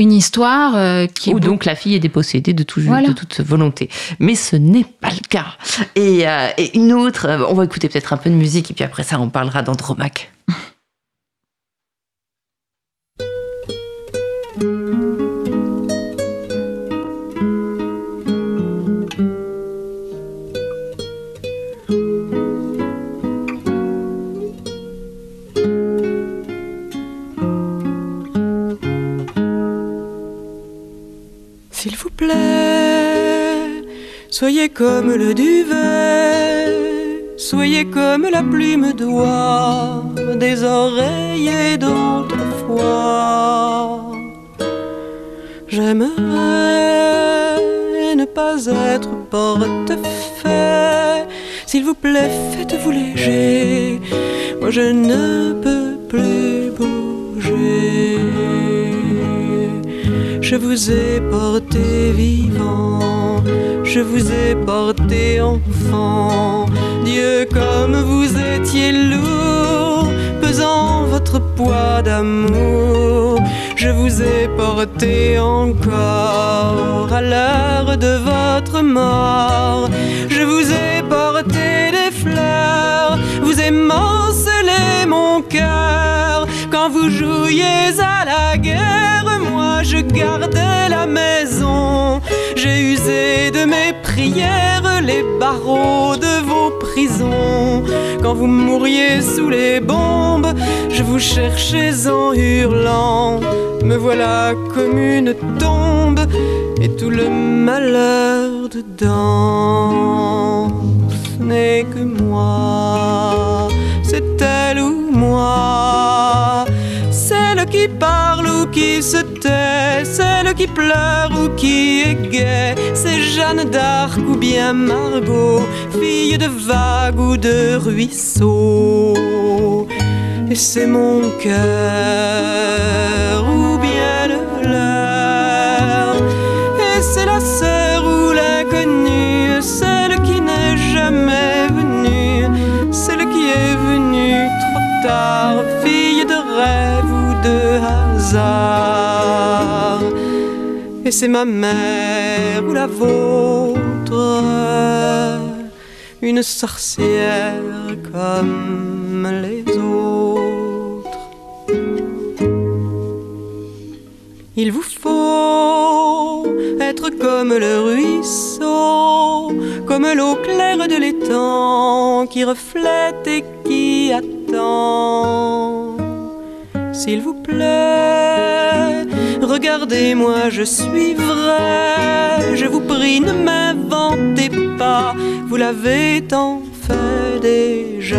une histoire euh, qui Où donc la fille est dépossédée de, tout, Voilà. de toute volonté. Mais ce n'est pas le cas. Et, euh, et une autre, on va écouter peut-être un peu de musique, et puis après ça, on parlera d'Andromaque. Soyez comme le duvet, soyez comme la plume d'oie des oreillers d'autrefois. J'aimerais ne pas être portefeuille. S'il vous plaît, faites-vous léger. Moi, je ne peux plus bouger. Je vous ai porté vivant, je vous ai porté enfant. Dieu, comme vous étiez lourd, pesant votre poids d'amour. Je vous ai porté encore à l'heure de votre mort. Je vous ai porté des fleurs, vous émancelez mon cœur. Quand vous jouiez à la guerre, gardais la maison. J'ai usé de mes prières les barreaux de vos prisons. Quand vous mouriez sous les bombes, je vous cherchais en hurlant. Me voilà comme une tombe et tout le malheur dedans. n'est que moi. C'est elle ou moi, qui parle ou qui se tait, celle qui pleure ou qui est gaie. C'est Jeanne d'Arc ou bien Margot, fille de vague ou de ruisseau. Et c'est mon cœur ou bien le leur. Et c'est la sœur ou l'inconnue, celle qui n'est jamais venue, celle qui est venue trop tard, Et c'est ma mère ou la vôtre, une sorcière comme les autres. Il vous faut être comme le ruisseau, comme l'eau claire de l'étang qui reflète et qui attend. S'il vous plaît, regardez-moi, je suis vrai. Je vous prie, ne m'inventez pas, vous l'avez tant fait déjà.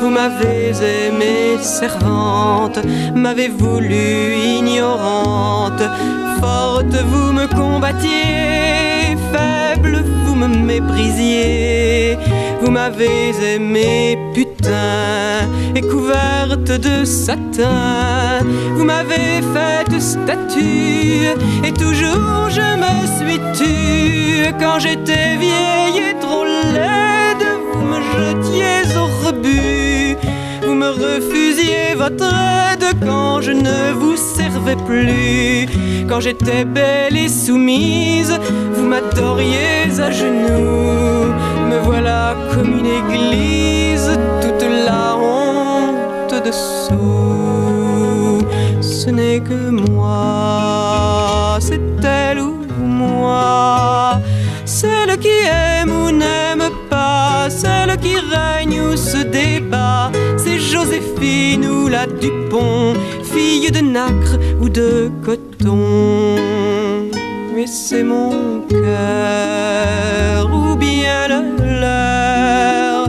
Vous m'avez aimée servante, m'avez voulu ignorante, forte vous me combattiez, faible vous me méprisiez. Vous m'avez aimé putain et couverte de satin. Vous m'avez faite statue et toujours je me suis tue. Quand j'étais vieille et trop laide, vous me jetiez au rebut. Vous me refusiez votre aide quand je ne vous servais plus. Quand j'étais belle et soumise, vous m'adoriez à genoux. Voilà comme une église, toute la honte dessous. Ce n'est que moi, c'est elle ou moi. Celle qui aime ou n'aime pas, celle qui règne ou se débat, c'est Joséphine ou la Dupont, fille de nacre ou de coton. C'est mon cœur ou bien le leur,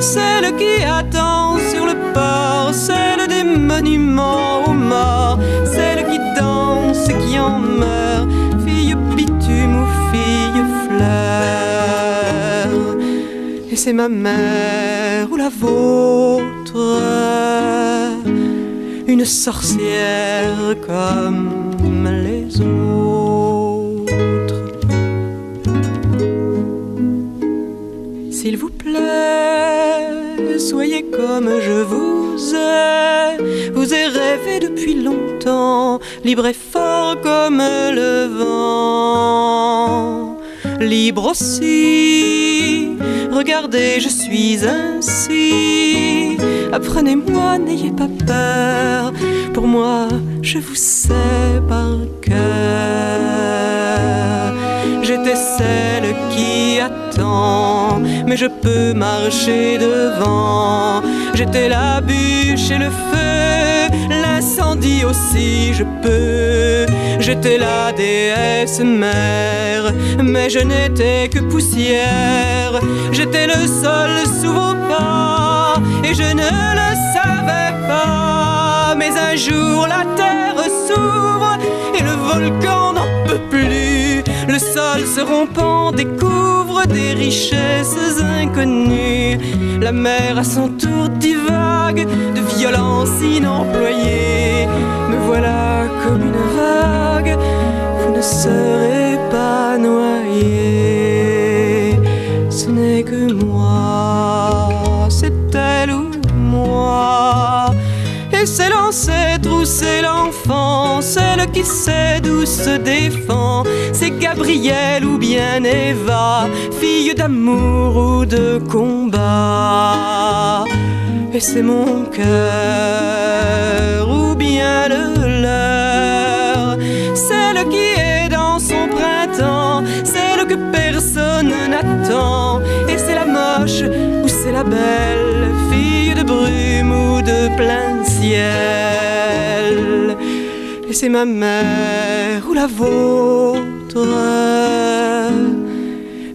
celle qui attend sur le port, celle des monuments aux morts, celle qui danse et qui en meurt, fille bitume ou fille fleur. Et c'est ma mère ou la vôtre, une sorcière comme les autres. Soyez comme je vous ai. Vous ai rêvé depuis longtemps, libre et fort comme le vent. Libre aussi, regardez, je suis ainsi. Apprenez-moi, n'ayez pas peur. Pour moi, je vous sais par cœur. J'étais celle qui attend, mais je peux marcher devant. J'étais la bûche et le feu, l'incendie aussi, je peux. J'étais la déesse mère, mais je n'étais que poussière. J'étais le sol sous vos pas, et je ne le savais pas. Mais un jour la terre s'ouvre, et le volcan n'en peut plus. Le sol se rompant découvre des richesses inconnues. La mer à son tour divague de violence inemployée. Me voilà comme une vague, vous ne serez pas noyé. Ce n'est que moi, c'est elle ou moi. Et c'est ou c'est l'enfant, celle qui sait d'où se défend. C'est Gabrielle ou bien Eva, fille d'amour ou de combat. Et c'est mon cœur ou bien le leur, celle qui est dans son printemps, celle que personne n'attend. Et c'est la moche ou c'est la belle, fille de brume ou de plein ciel. Et c'est ma mère ou la vôtre,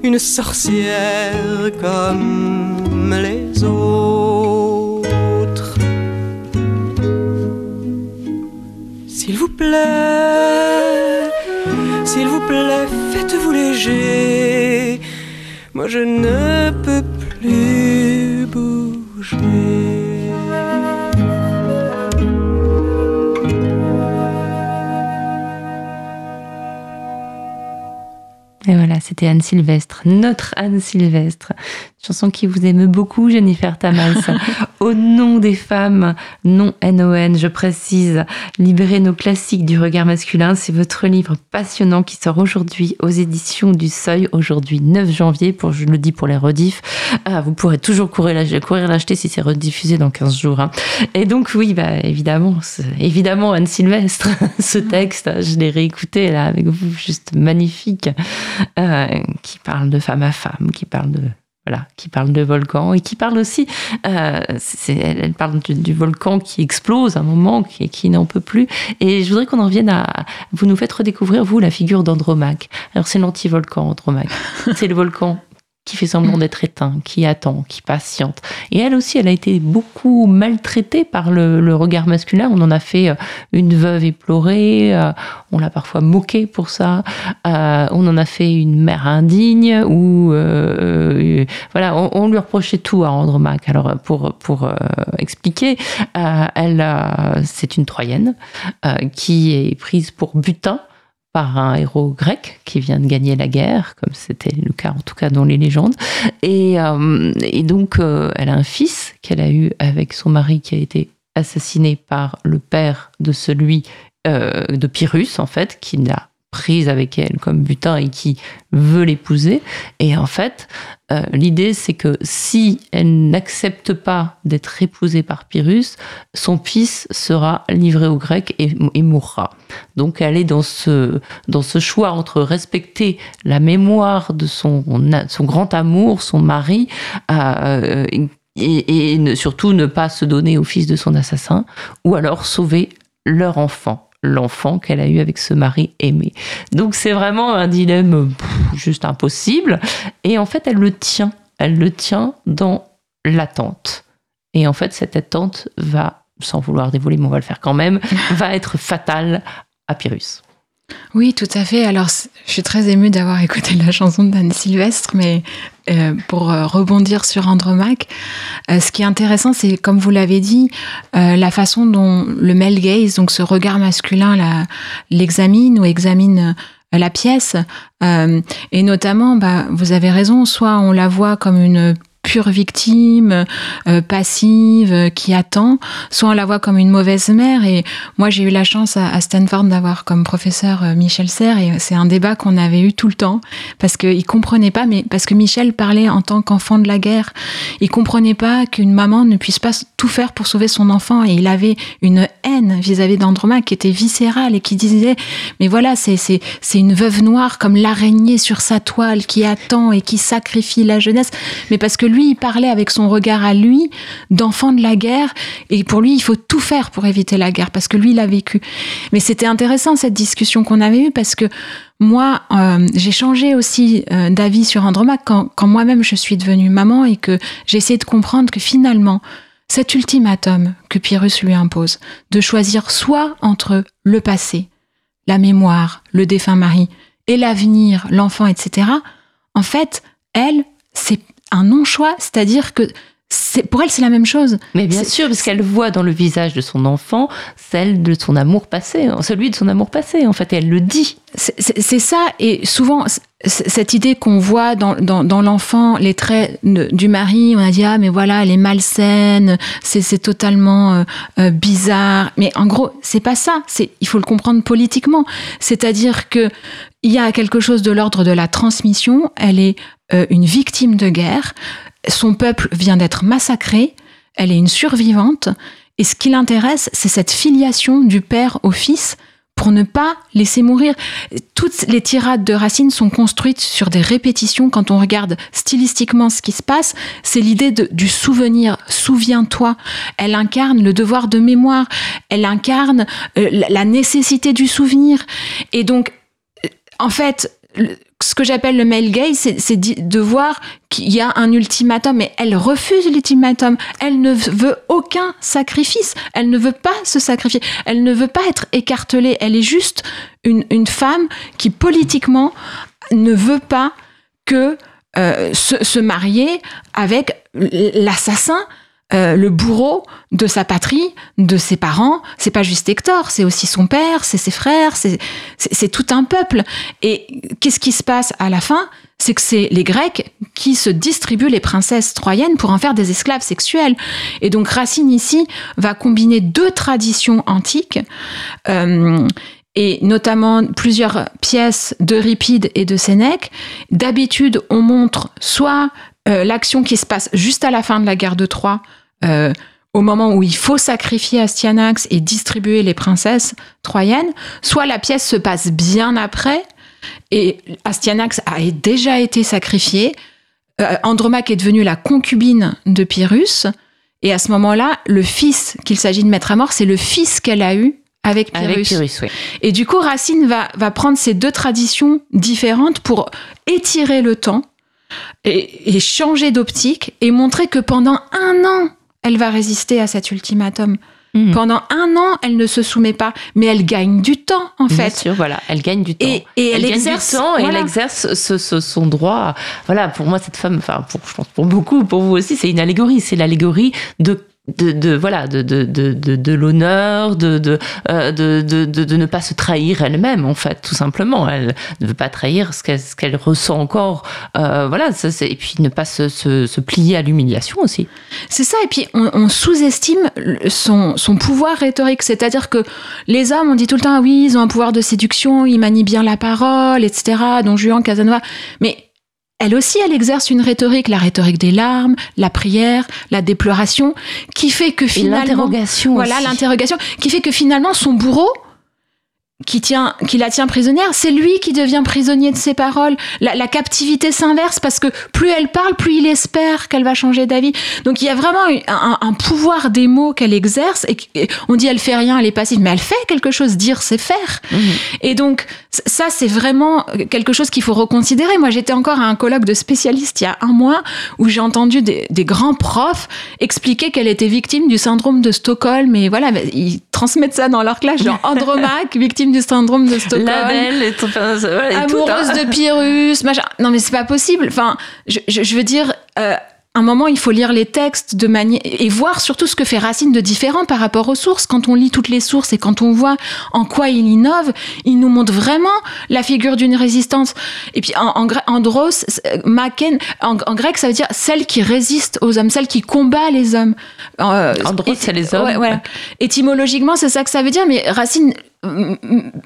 une sorcière comme les autres. S'il vous plaît, s'il vous plaît, faites-vous léger. Moi je ne peux plus bouger. C'était Anne Sylvestre, notre Anne Sylvestre. Chanson qui vous aime beaucoup, Jennifer Tamas. Au nom des femmes, non NON, je précise, libérer nos classiques du regard masculin, c'est votre livre passionnant qui sort aujourd'hui aux éditions du Seuil, aujourd'hui 9 janvier, pour, je le dis pour les rediffs. Ah, vous pourrez toujours courir l'acheter si c'est rediffusé dans 15 jours. hein. Et donc, oui, bah, évidemment, évidemment, Anne Sylvestre, ce texte, je l'ai réécouté là avec vous, juste magnifique, euh, qui parle de femme à femme, qui parle de voilà, qui parle de volcan et qui parle aussi, euh, elle, parle du, volcan qui explose à un moment, qui, qui n'en peut plus. Et je voudrais qu'on en revienne à, vous nous faites redécouvrir vous la figure d'Andromaque. Alors c'est l'anti-volcan Andromaque, c'est le volcan qui fait semblant d'être éteint, qui attend, qui patiente. Et elle aussi, elle a été beaucoup maltraitée par le, regard masculin. On en a fait euh, une veuve éplorée, euh, on l'a parfois moquée pour ça. Euh, on en a fait une mère indigne ou voilà, on, on lui reprochait tout à Andromaque. Alors pour pour expliquer, elle c'est une Troyenne qui est prise pour butin par un héros grec qui vient de gagner la guerre, comme c'était le cas en tout cas dans les légendes. Et, euh, et donc, euh, elle a un fils qu'elle a eu avec son mari qui a été assassiné par le père de celui euh, de Pyrrhus, en fait, qui l'a prise avec elle comme butin et qui veut l'épouser. Et en fait, euh, l'idée, c'est que si elle n'accepte pas d'être épousée par Pyrrhus, son fils sera livré aux Grecs et, mourra. Donc elle est dans ce, dans ce choix entre respecter la mémoire de son, son grand amour, son mari, euh, et, et surtout ne pas se donner au fils de son assassin, ou alors sauver leur enfant l'enfant qu'elle a eu avec ce mari aimé. Donc c'est vraiment un dilemme pff, juste impossible. Et en fait, elle le tient. Elle le tient dans l'attente. Et en fait, cette attente va, sans vouloir dévoiler, mais on va le faire quand même, va être fatale à Pyrrhus. Oui, tout à fait. Alors, je suis très émue d'avoir écouté la chanson d'Anne Sylvestre, mais euh, pour euh, rebondir sur Andromaque, euh, ce qui est intéressant, c'est, comme vous l'avez dit, euh, la façon dont le male gaze, donc ce regard masculin, l'examine ou examine euh, la pièce. Euh, et notamment, bah, vous avez raison, soit on la voit comme une pure victime, euh, passive, euh, qui attend, soit on la voit comme une mauvaise mère. Et moi, j'ai eu la chance à, Stanford d'avoir comme professeur euh, Michel Serres, et c'est un débat qu'on avait eu tout le temps, parce qu'il comprenait pas, mais parce que Michel parlait en tant qu'enfant de la guerre. Il comprenait pas qu'une maman ne puisse pas tout faire pour sauver son enfant, et il avait une haine vis-à-vis d'Andromaque qui était viscérale et qui disait, mais voilà, c'est c'est c'est une veuve noire comme l'araignée sur sa toile qui attend et qui sacrifie la jeunesse, mais parce que lui, il parlait avec son regard à lui d'enfant de la guerre, et pour lui, il faut tout faire pour éviter la guerre, parce que lui, il a vécu. Mais c'était intéressant cette discussion qu'on avait eue, parce que moi, euh, j'ai changé aussi euh, d'avis sur Andromaque quand, quand moi-même je suis devenue maman et que j'ai essayé de comprendre que finalement, cet ultimatum que Pyrrhus lui impose, de choisir soit entre le passé, la mémoire, le défunt mari, et l'avenir, l'enfant, etc., en fait, elle, c'est un non-choix, c'est-à-dire que c'est, pour elle, c'est la même chose. Mais bien sûr, parce qu'elle voit dans le visage de son enfant celle de son amour passé, celui de son amour passé, en fait, et elle le dit. C'est- ça, et souvent, cette idée qu'on voit dans, dans, dans l'enfant, les traits de- du mari, on a dit, ah, mais voilà, elle est malsaine, c'est totalement euh, euh, bizarre. Mais en gros, c'est pas ça, il faut le comprendre politiquement. C'est-à-dire que il y a quelque chose de l'ordre de la transmission, elle est euh, une victime de guerre, son peuple vient d'être massacré, elle est une survivante, et ce qui l'intéresse, c'est cette filiation du père au fils pour ne pas laisser mourir. Toutes les tirades de Racine sont construites sur des répétitions. Quand on regarde stylistiquement ce qui se passe, c'est l'idée du souvenir. Souviens-toi. Elle incarne le devoir de mémoire. Elle incarne euh, la- nécessité du souvenir. Et donc, euh, en fait, ce que j'appelle le male gaze, c'est de voir qu'il y a un ultimatum, mais elle refuse l'ultimatum. Elle ne veut aucun sacrifice. Elle ne veut pas se sacrifier. Elle ne veut pas être écartelée. Elle est juste une, femme qui politiquement ne veut pas que euh, se, marier avec l'assassin euh, le bourreau de sa patrie, de ses parents. C'est pas juste Hector, c'est aussi son père, c'est ses frères, c'est tout un peuple. Et qu'est-ce qui se passe à la fin? C'est que c'est les Grecs qui se distribuent les princesses troyennes pour en faire des esclaves sexuels. Et donc Racine ici va combiner deux traditions antiques. Euh, et notamment plusieurs pièces d'Euripide et de Sénèque. D'habitude, on montre soit euh, l'action qui se passe juste à la fin de la guerre de Troie, euh, au moment où il faut sacrifier Astyanax et distribuer les princesses troyennes, soit la pièce se passe bien après et Astyanax a déjà été sacrifié. Euh, Andromaque est devenue la concubine de Pyrrhus. Et à ce moment-là, le fils qu'il s'agit de mettre à mort, c'est le fils qu'elle a eu avec Pyrrhus. Et du coup, Racine va, va prendre ces deux traditions différentes pour étirer le temps et changer d'optique et montrer que pendant un an, elle va résister à cet ultimatum. Hmm. Pendant un an, elle ne se soumet pas, mais elle gagne du temps, en fait. Bien sûr, voilà, elle gagne du temps. Et, elle, exerce, du temps et elle exerce son droit. Voilà, pour moi, cette femme, enfin, pour, je pense pour beaucoup, pour vous aussi, c'est une allégorie. C'est l'allégorie de de, de, voilà de de de, de, l'honneur de de, euh, de de de ne pas se trahir elle-même en fait tout simplement. Elle ne veut pas trahir ce qu'elle qu'elle ressent encore euh, voilà ça, et puis ne pas se, se, se plier à l'humiliation aussi. C'est ça et puis on, on sous-estime son, son pouvoir rhétorique. C'est-à-dire que les hommes on dit tout le temps ah oui ils ont un pouvoir de séduction ils manient bien la parole etc Don Juan Casanova. Mais elle aussi, elle exerce une rhétorique, la rhétorique des larmes, la prière, la déploration, qui fait que finalement, voilà l'interrogation, qui fait que finalement son bourreau, qui, tient, qui la tient prisonnière, c'est lui qui devient prisonnier de ses paroles. La, captivité s'inverse parce que plus elle parle, plus il espère qu'elle va changer d'avis. Donc il y a vraiment un, pouvoir des mots qu'elle exerce et, on dit elle fait rien, elle est passive, mais elle fait quelque chose. Dire, c'est faire. Mhm. Et donc ça, c'est vraiment quelque chose qu'il faut reconsidérer. Moi, j'étais encore à un colloque de spécialistes il y a un mois où j'ai entendu des, grands profs expliquer qu'elle était victime du syndrome de Stockholm. Et voilà, ils transmettent ça dans leur classe, genre Andromaque, victime du syndrome de Stockholm. Label, tout, amoureuse de Pyrrhus, machin. Non, mais c'est pas possible. Enfin, je, je, veux dire, euh, un moment, il faut lire les textes de manière et voir surtout ce que fait Racine de différent par rapport aux sources. Quand on lit toutes les sources et quand on voit en quoi il innove, il nous montre vraiment la figure d'une résistance. Et puis en, en andros, maken, en, grec, ça veut dire celle qui résiste aux hommes, celle qui combat les hommes. Euh, andros, c'est les hommes. Ouais, Étymologiquement, c'est ça que ça veut dire. Mais Racine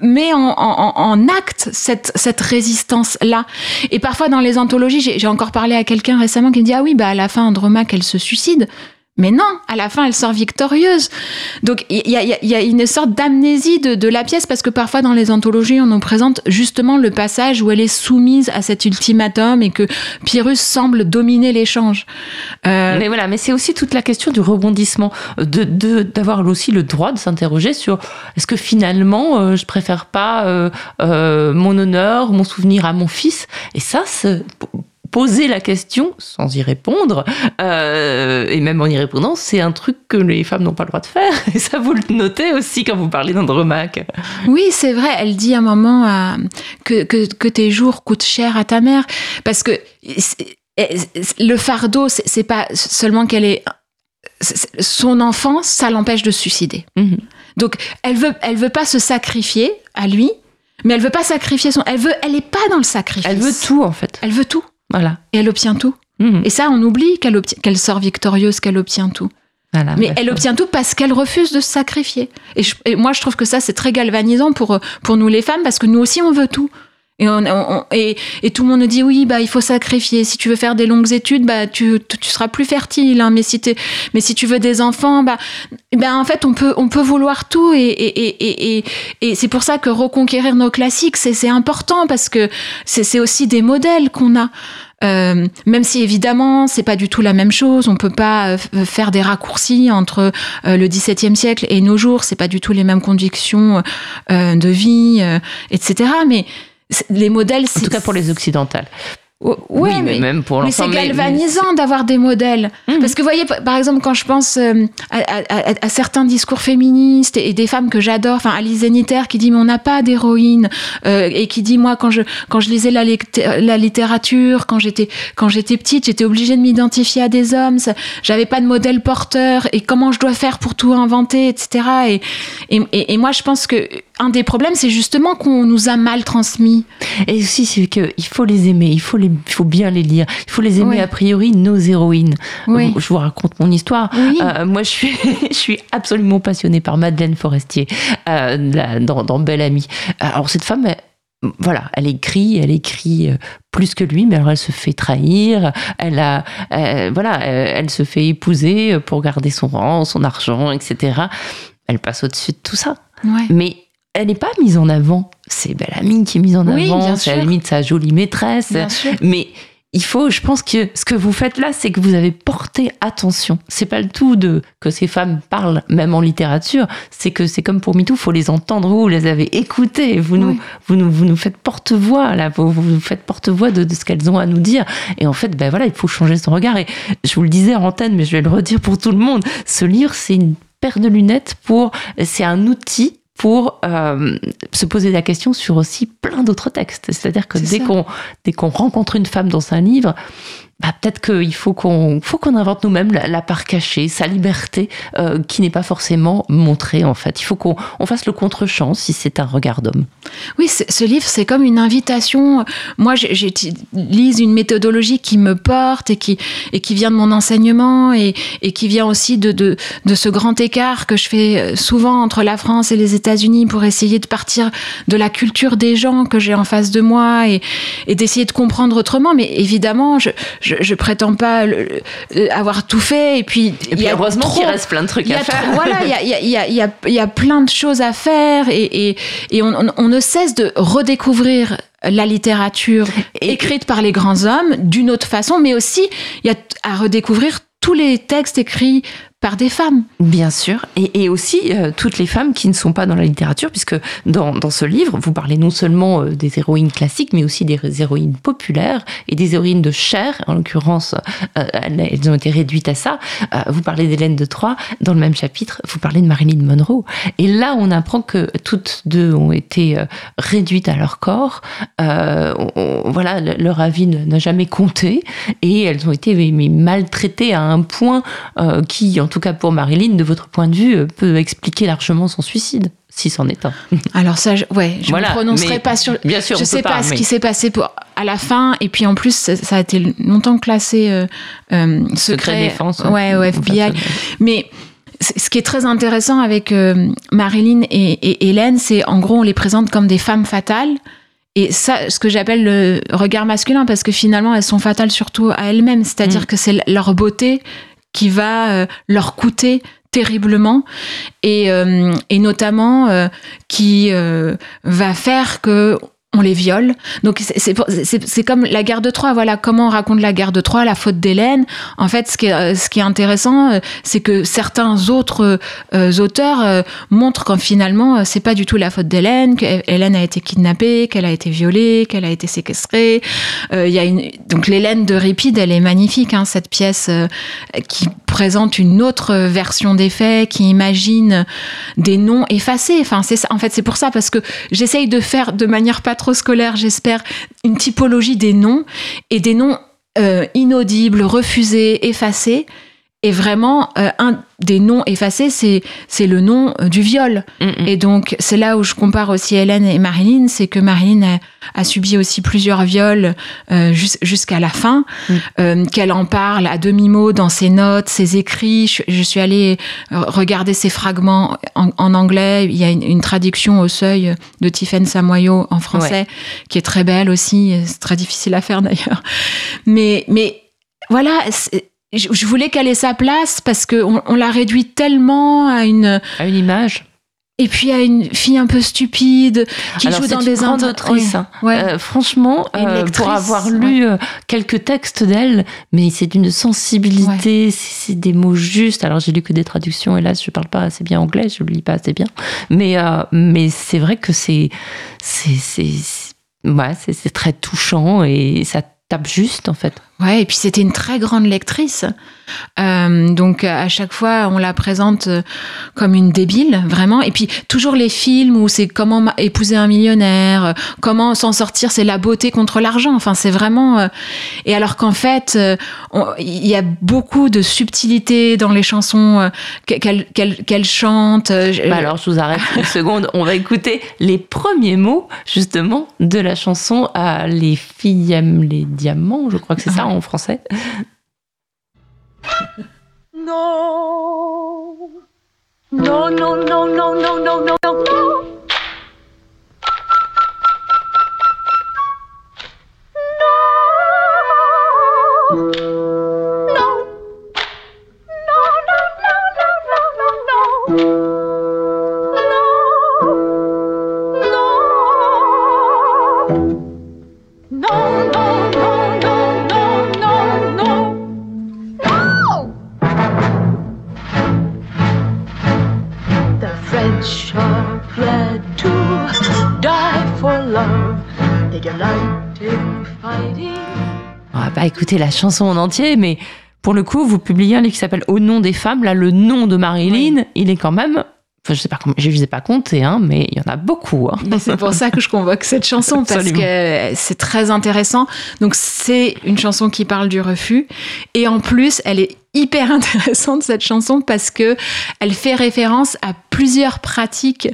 met en, acte cette, cette résistance-là. Et parfois dans les anthologies, j'ai encore parlé à quelqu'un récemment qui me dit Ah oui, bah à la fin, Andromaque, elle se suicide. Mais non, à la fin, elle sort victorieuse. Donc, il y a, une sorte d'amnésie de, la pièce parce que parfois, dans les anthologies, on nous présente justement le passage où elle est soumise à cet ultimatum et que Pyrrhus semble dominer l'échange. Euh, mais voilà, mais c'est aussi toute la question du rebondissement, de d'avoir aussi le droit de s'interroger sur est-ce que finalement, euh, je préfère pas euh, mon honneur, mon souvenir à mon fils? Et ça, poser la question sans y répondre, euh, et même en y répondant, c'est un truc que les femmes n'ont pas le droit de faire. Et ça, vous le notez aussi quand vous parlez d'Andromaque. Oui, c'est vrai. Elle dit à un moment euh, que, que, tes jours coûtent cher à ta mère. Parce que le fardeau, c'est pas seulement qu'elle est. Son enfance, ça l'empêche de suicider. Mhm. Donc, elle veut, elle veut pas se sacrifier à lui, mais elle veut pas sacrifier son. Elle veut, elle est pas dans le sacrifice. Elle veut tout en fait. Elle veut tout. Voilà. Et elle obtient tout. Mhm. Et ça, on oublie qu'elle qu'elle sort victorieuse, qu'elle obtient tout. Mais elle obtient tout parce qu'elle refuse de se sacrifier. Et, moi, je trouve que ça, c'est très galvanisant pour, pour nous les femmes, parce que nous aussi, on veut tout. Et, on, et, tout le monde nous dit oui, bah il faut sacrifier. Si tu veux faire des longues études, bah tu, tu seras plus fertile. Hein. Mais si mais si tu veux des enfants, bah, ben en fait on peut on peut vouloir tout et et, et, et c'est pour ça que reconquérir nos classiques c'est important parce que c'est aussi des modèles qu'on a. Euh, même si évidemment c'est pas du tout la même chose, on peut pas euh, faire des raccourcis entre euh, le XVIIe siècle et nos jours, c'est pas du tout les mêmes conditions de vie, etc. Mais les modèles, en tout cas pour les occidentales. Oui, oui, mais, même pour Mais c'est galvanisant d'avoir des modèles. Mhm. Parce que vous voyez, par exemple, quand je pense euh, à, à- à- à certains discours féministes et, et des femmes que j'adore, enfin Alice Zeniter qui dit mais on n'a pas d'héroïne euh, et qui dit moi quand je quand je lisais la, la littérature, quand j'étais quand j'étais petite, j'étais obligée de m'identifier à des hommes, j'avais pas de modèle porteur et comment je dois faire pour tout inventer, etc. Et, et, et- et moi je pense que un des problèmes c'est justement qu'on nous a mal transmis. Et aussi, c'est qu'il faut les aimer, il faut, les, il faut bien les lire, il faut les aimer Oui. a priori, nos héroïnes. Oui. Je vous raconte mon histoire. Oui. Euh, moi, je suis, je suis absolument passionnée par Madeleine Forestier euh, dans, dans Belle Amie. Alors, cette femme, elle- voilà, elle écrit, elle écrit euh, plus que lui, mais alors elle se fait trahir, elle a, euh, voilà, euh, elle se fait épouser pour garder son rang, son argent, etc. Elle passe au-dessus de tout ça. Ouais. Mais elle n'est pas mise en avant. C'est Belle Amie qui est mise en Oui, avant, c'est à la limite sa jolie maîtresse. Bien sûr. Mais il faut, je pense que ce que vous faites là, c'est que vous avez porté attention. C'est pas le tout de que ces femmes parlent, même en littérature. C'est que c'est comme pour MeToo, faut les entendre. Vous, les avez écoutées. Vous nous, Oui. vous nous, vous nous faites porte-voix là. Vous, vous faites porte-voix de, de ce qu'elles ont à nous dire. Et en fait, ben voilà, il faut changer son regard. Et je vous le disais en antenne, mais je vais le redire pour tout le monde. Ce livre, c'est une paire de lunettes pour, c'est un outil pour euh, se poser la question sur aussi plein d'autres textes. C'est-à-dire que dès qu'on dès qu'on rencontre une femme dans un livre, bah, peut-être qu'il faut qu'on faut qu'on invente nous-mêmes la, part cachée, sa liberté euh, qui n'est pas forcément montrée en fait. Il faut qu'on on fasse le contre-champ si c'est un regard d'homme. Oui, ce livre, c'est comme une invitation. Moi, j'utilise une méthodologie qui me porte et qui, et qui vient de mon enseignement et, et qui vient aussi de, de, de ce grand écart que je fais euh, souvent entre la France et les États-Unis pour essayer de partir de la culture des gens que j'ai en face de moi et, et d'essayer de comprendre autrement. Mais évidemment, je prétends pas le- le- avoir tout fait. Et puis, Et il puis y a heureusement trop- qu'il reste plein de trucs à faire. trop- voilà, il y y y y a- plein de choses à faire et, et, et on, on- on ne cesse de redécouvrir la littérature écrite par les grands hommes d'une autre façon, mais aussi il y a à redécouvrir tous les textes écrits par des femmes. Bien sûr, et, aussi euh, toutes les femmes qui ne sont pas dans la littérature, puisque dans, dans ce livre, vous parlez non seulement euh, des héroïnes classiques, mais aussi des héroïnes populaires et des héroïnes de chair. En l'occurrence, euh, elles ont été réduites à ça. Vous parlez d'Hélène de Troyes. Dans le même chapitre, vous parlez de Marilyn Monroe. Et là, on apprend que toutes deux ont été réduites à leur corps. Voilà, le- leur avis n'a jamais compté et elles ont été maltraitées à un point qui, en tout cas pour Marilyn, de votre point de vue, euh, peut expliquer largement son suicide, si c'en est un. Alors ça, je, ouais, je Voilà, ne prononcerai mais pas sur. Bien sûr, je on sais pas, ce qui s'est passé pour, à la fin, et puis en plus, ça, ça a été longtemps classé euh, euh, secret, Secret défense. ouais, au FBI. Mais ce qui est très intéressant avec euh, Marilyn et, et Hélène, c'est en gros, on les présente comme des femmes fatales. Et ça, ce que j'appelle le regard masculin, parce que finalement, elles sont fatales surtout à elles-mêmes. C'est-à-dire Mm. que c'est leur beauté qui va euh, leur coûter terriblement et, euh, notamment euh, qui va faire que on les viole. Donc c'est- comme la guerre de Troie. Voilà comment on raconte la guerre de Troie, la faute d'Hélène? En fait, ce qui est, euh, ce qui est intéressant, euh, c'est que certains autres euh, auteurs montrent qu'en finalement, c'est pas du tout la faute d'Hélène, que Hélène a été kidnappée, qu'elle a été violée, qu'elle a été séquestrée. Y a donc l'Hélène de Ripide, elle est magnifique, hein, cette pièce qui présente une autre version des faits, qui imagine des noms effacés. Enfin. En fait, c'est pour ça parce que j'essaye de faire de manière pas trop scolaire, j'espère, une typologie des noms et des noms euh, inaudibles, refusés, effacés. Et vraiment, euh, un des noms effacés, c'est c'est le nom euh, du viol. Mm, mm. Et donc, c'est là où je compare aussi Hélène et Marilyn, c'est que Marilyn a, a subi aussi plusieurs viols euh, jus- jusqu'à la fin, Mm. euh, qu'elle en parle à demi-mot dans ses notes, ses écrits. Je, je suis allée euh, regarder ces fragments en, en anglais. Il y a une, une traduction au seuil de Tiffaine Samoyo en français, qui est très belle aussi. C'est très difficile à faire d'ailleurs. Mais, mais voilà, je, je voulais qu'elle ait sa place parce qu'on on l'a réduit tellement à une À une image. et puis à une fille un peu stupide qui Alors, joue dans une des grande autrice. Hein. Ouais. Euh, franchement, euh, pour avoir lu euh, quelques textes d'elle, mais c'est d'une sensibilité, c'est c'est des mots justes. Alors j'ai lu que des traductions, hélas, je parle pas assez bien anglais, je le lis pas assez bien. Mais, euh, mais c'est vrai que c'est. c'est- c'est- c'est- ouais, c'est très touchant et ça tape juste en fait. Ouais, et puis c'était une très grande lectrice. Euh, donc à chaque fois, on la présente euh, comme une débile, vraiment. Et puis toujours les films où c'est comment épouser un millionnaire, euh, comment s'en sortir, c'est la beauté contre l'argent. Enfin, c'est vraiment. Et alors qu'en fait, il y a beaucoup de subtilité dans les chansons qu'elle chante. Bah alors, je vous arrête une seconde. On va écouter les premiers mots justement de la chanson Les filles aiment les diamants. Je crois que c'est ça en français. Non. Non, non, non, non, non, non, non, non. Pas écouter la chanson en entier, mais pour le coup, vous publiez un livre qui s'appelle Au nom des femmes. Là, le nom de Marilyn, il est quand même Enfin, je sais pas, je ne pas compter, hein, mais il y en a beaucoup. Hein. C'est pour ça que je convoque cette chanson parce que c'est très intéressant. Donc c'est une chanson qui parle du refus et en plus elle est hyper intéressante cette chanson parce que elle fait référence à plusieurs pratiques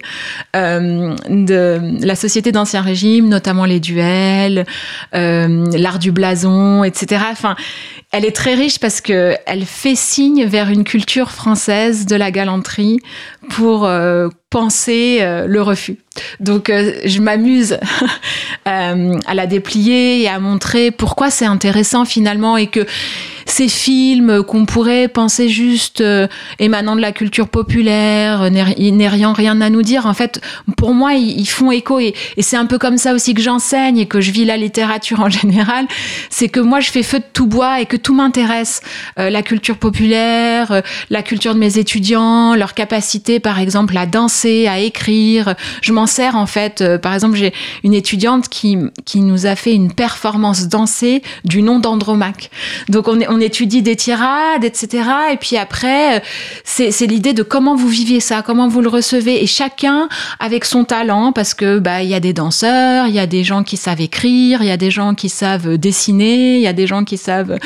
euh, de la société d'ancien régime, notamment les duels, euh, l'art du blason, etc. Enfin, elle est très riche parce que elle fait signe vers une culture française de la galanterie pour euh, penser le refus. Donc je m'amuse à la déplier et à montrer pourquoi c'est intéressant finalement et que ces films qu'on pourrait penser juste euh, émanant de la culture populaire, n'ayant rien à nous dire, en fait, pour moi, ils, font écho. Et, c'est un peu comme ça aussi que j'enseigne et que je vis la littérature en général. C'est que moi, je fais feu de tout bois et que tout m'intéresse. Euh, la culture populaire, euh, la culture de mes étudiants, leur capacité, par exemple, à danser, à écrire. Je m'en sers, en fait. par exemple, j'ai une étudiante qui, qui nous a fait une performance dansée du nom d'Andromaque. Donc, on est, étudie des tirades, etc. Et puis après, euh, c'est l'idée de comment vous viviez ça, comment vous le recevez, et chacun avec son talent, parce que bah il y a des danseurs, il y a des gens qui savent écrire, il y a des gens qui savent dessiner, il y a des gens qui savent,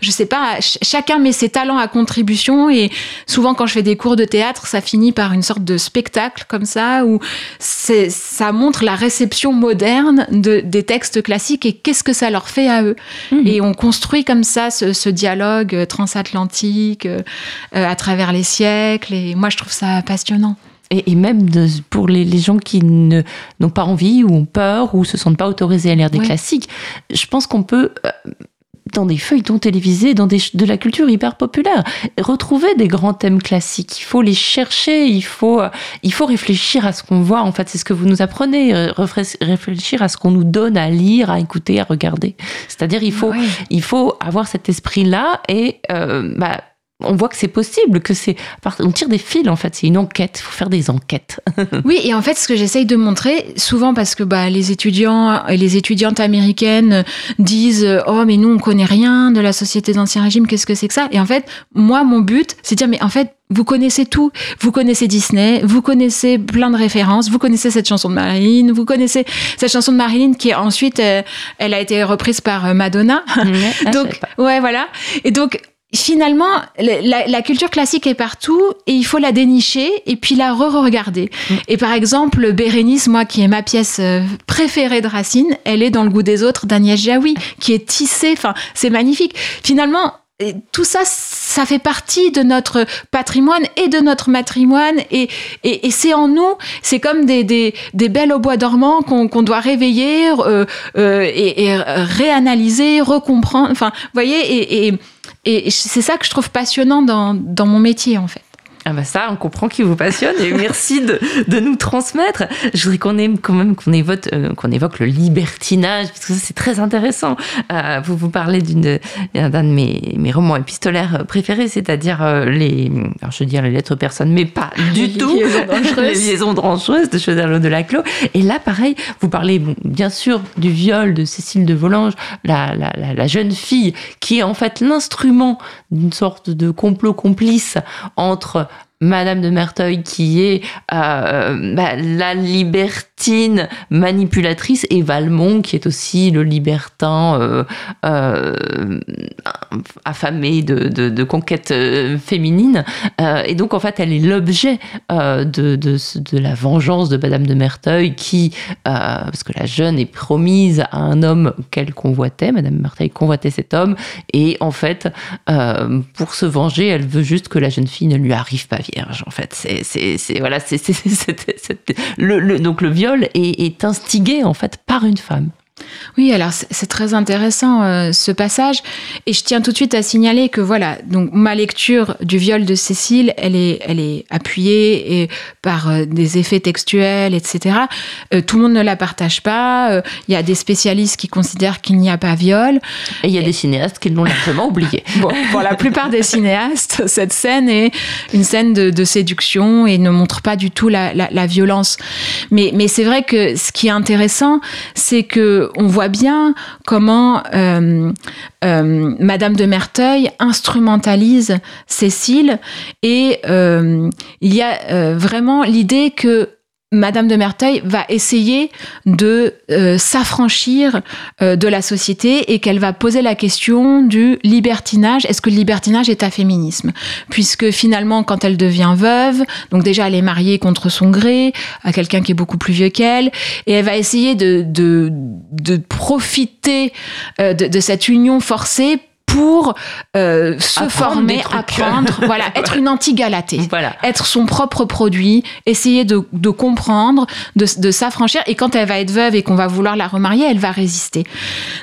je sais pas, chacun met ses talents à contribution. Et souvent quand je fais des cours de théâtre, ça finit par une sorte de spectacle comme ça où ça montre la réception moderne de, des textes classiques et qu'est-ce que ça leur fait à eux. Mmh. Et on construit comme ça ce, ce dialogue euh, transatlantique euh, euh, à travers les siècles. Et moi, je trouve ça passionnant. Et, même pour les, gens qui n'ont pas envie ou ont peur ou se sentent pas autorisés à lire des classiques, je pense qu'on peut dans des feuilletons télévisés, dans des, de la culture hyper populaire. Retrouver des grands thèmes classiques, il faut les chercher, il faut, il faut réfléchir à ce qu'on voit. En fait, c'est ce que vous nous apprenez, euh, réfléchir à ce qu'on nous donne à lire, à écouter, à regarder. C'est-à-dire, il faut, il faut avoir cet esprit-là et euh, bah, on voit que c'est possible, que c'est. On tire des fils, en fait. C'est une enquête. Il faut faire des enquêtes. oui, et en fait, ce que j'essaye de montrer, souvent parce que bah, les étudiants et les étudiantes américaines disent Oh, mais nous, on connaît rien de la société d'Ancien Régime, qu'est-ce que c'est que ça? Et en fait, moi, mon but, c'est de dire Mais en fait, vous connaissez tout. Vous connaissez Disney, vous connaissez plein de références, vous connaissez cette chanson de Marilyn, vous connaissez cette chanson de Marilyn qui ensuite, euh, elle a été reprise par euh, Madonna. Ah, donc, ouais, voilà. Et donc, finalement, la, culture classique est partout et il faut la dénicher et puis la re-regarder. Mm. Et par exemple, Bérénice, moi, qui est ma pièce euh, préférée de Racine, elle est dans le goût des autres d'Agnès Jaoui, qui est tissée, enfin, c'est magnifique. Finalement, tout ça, ça fait partie de notre patrimoine et de notre matrimoine et, et, c'est en nous, c'est comme des, des, des, belles au bois dormant qu'on doit réveiller euh, euh, et, et, réanalyser, recomprendre, enfin, vous voyez, et, et c'est ça que je trouve passionnant dans, mon métier, en fait. Ah bah ça, on comprend qui vous passionne et merci de, de nous transmettre. Je voudrais qu'on aime quand même qu'on évoque, euh, qu'on évoque le libertinage parce que ça c'est très intéressant. Euh, vous vous parlez d'une d'un de mes, mes romans épistolaires préférés, c'est-à-dire euh, les, alors je veux dire les lettres personnes, mais pas du Les tout liaisons dangereuses. les liaisons dangereuses de Choderlos de Laclos. Et là, pareil, vous parlez bon, bien sûr du viol de Cécile de Volanges, la, la, la, la jeune fille qui est en fait l'instrument d'une sorte de complot complice entre Madame de Merteuil qui est euh, bah, la libertine manipulatrice et Valmont qui est aussi le libertin euh, euh, affamé de, de, de conquête féminine. Et donc en fait elle est l'objet de, de, la vengeance de Madame de Merteuil qui, parce que la jeune est promise à un homme qu'elle convoitait, Madame de Merteuil convoitait cet homme et en fait pour se venger elle veut juste que la jeune fille ne lui arrive pas vierge en fait. C'est voilà c'est- le, le- donc le viol est, est instigé en fait par une femme Oui, alors c'est très intéressant euh, ce passage. Et je tiens tout de suite à signaler que voilà, donc ma lecture du viol de Cécile, elle est, elle est appuyée et par euh, des effets textuels, etc. Euh, tout le monde ne la partage pas. Il y a des spécialistes qui considèrent qu'il n'y a pas viol. et il y a des cinéastes qui l'ont largement oublié Bon, pour la plupart des cinéastes, cette scène est une scène de, de séduction et ne montre pas du tout la, la- la violence. Mais, mais c'est vrai que ce qui est intéressant, c'est que on voit bien comment euh, euh, Madame de Merteuil instrumentalise Cécile. Et euh, il y a vraiment l'idée que Madame de Merteuil va essayer de euh, s'affranchir euh, de la société et qu'elle va poser la question du libertinage. Est-ce que le libertinage est un féminisme? Puisque finalement, quand elle devient veuve, donc déjà elle est mariée contre son gré à quelqu'un qui est beaucoup plus vieux qu'elle, et elle va essayer de, de, de profiter euh, de, de cette union forcée pour euh, se Apprendre former, apprendre, voilà, être une anti-galatée voilà être son propre produit, essayer de, de comprendre, de, de s'affranchir. Et quand elle va être veuve et qu'on va vouloir la remarier, elle va résister.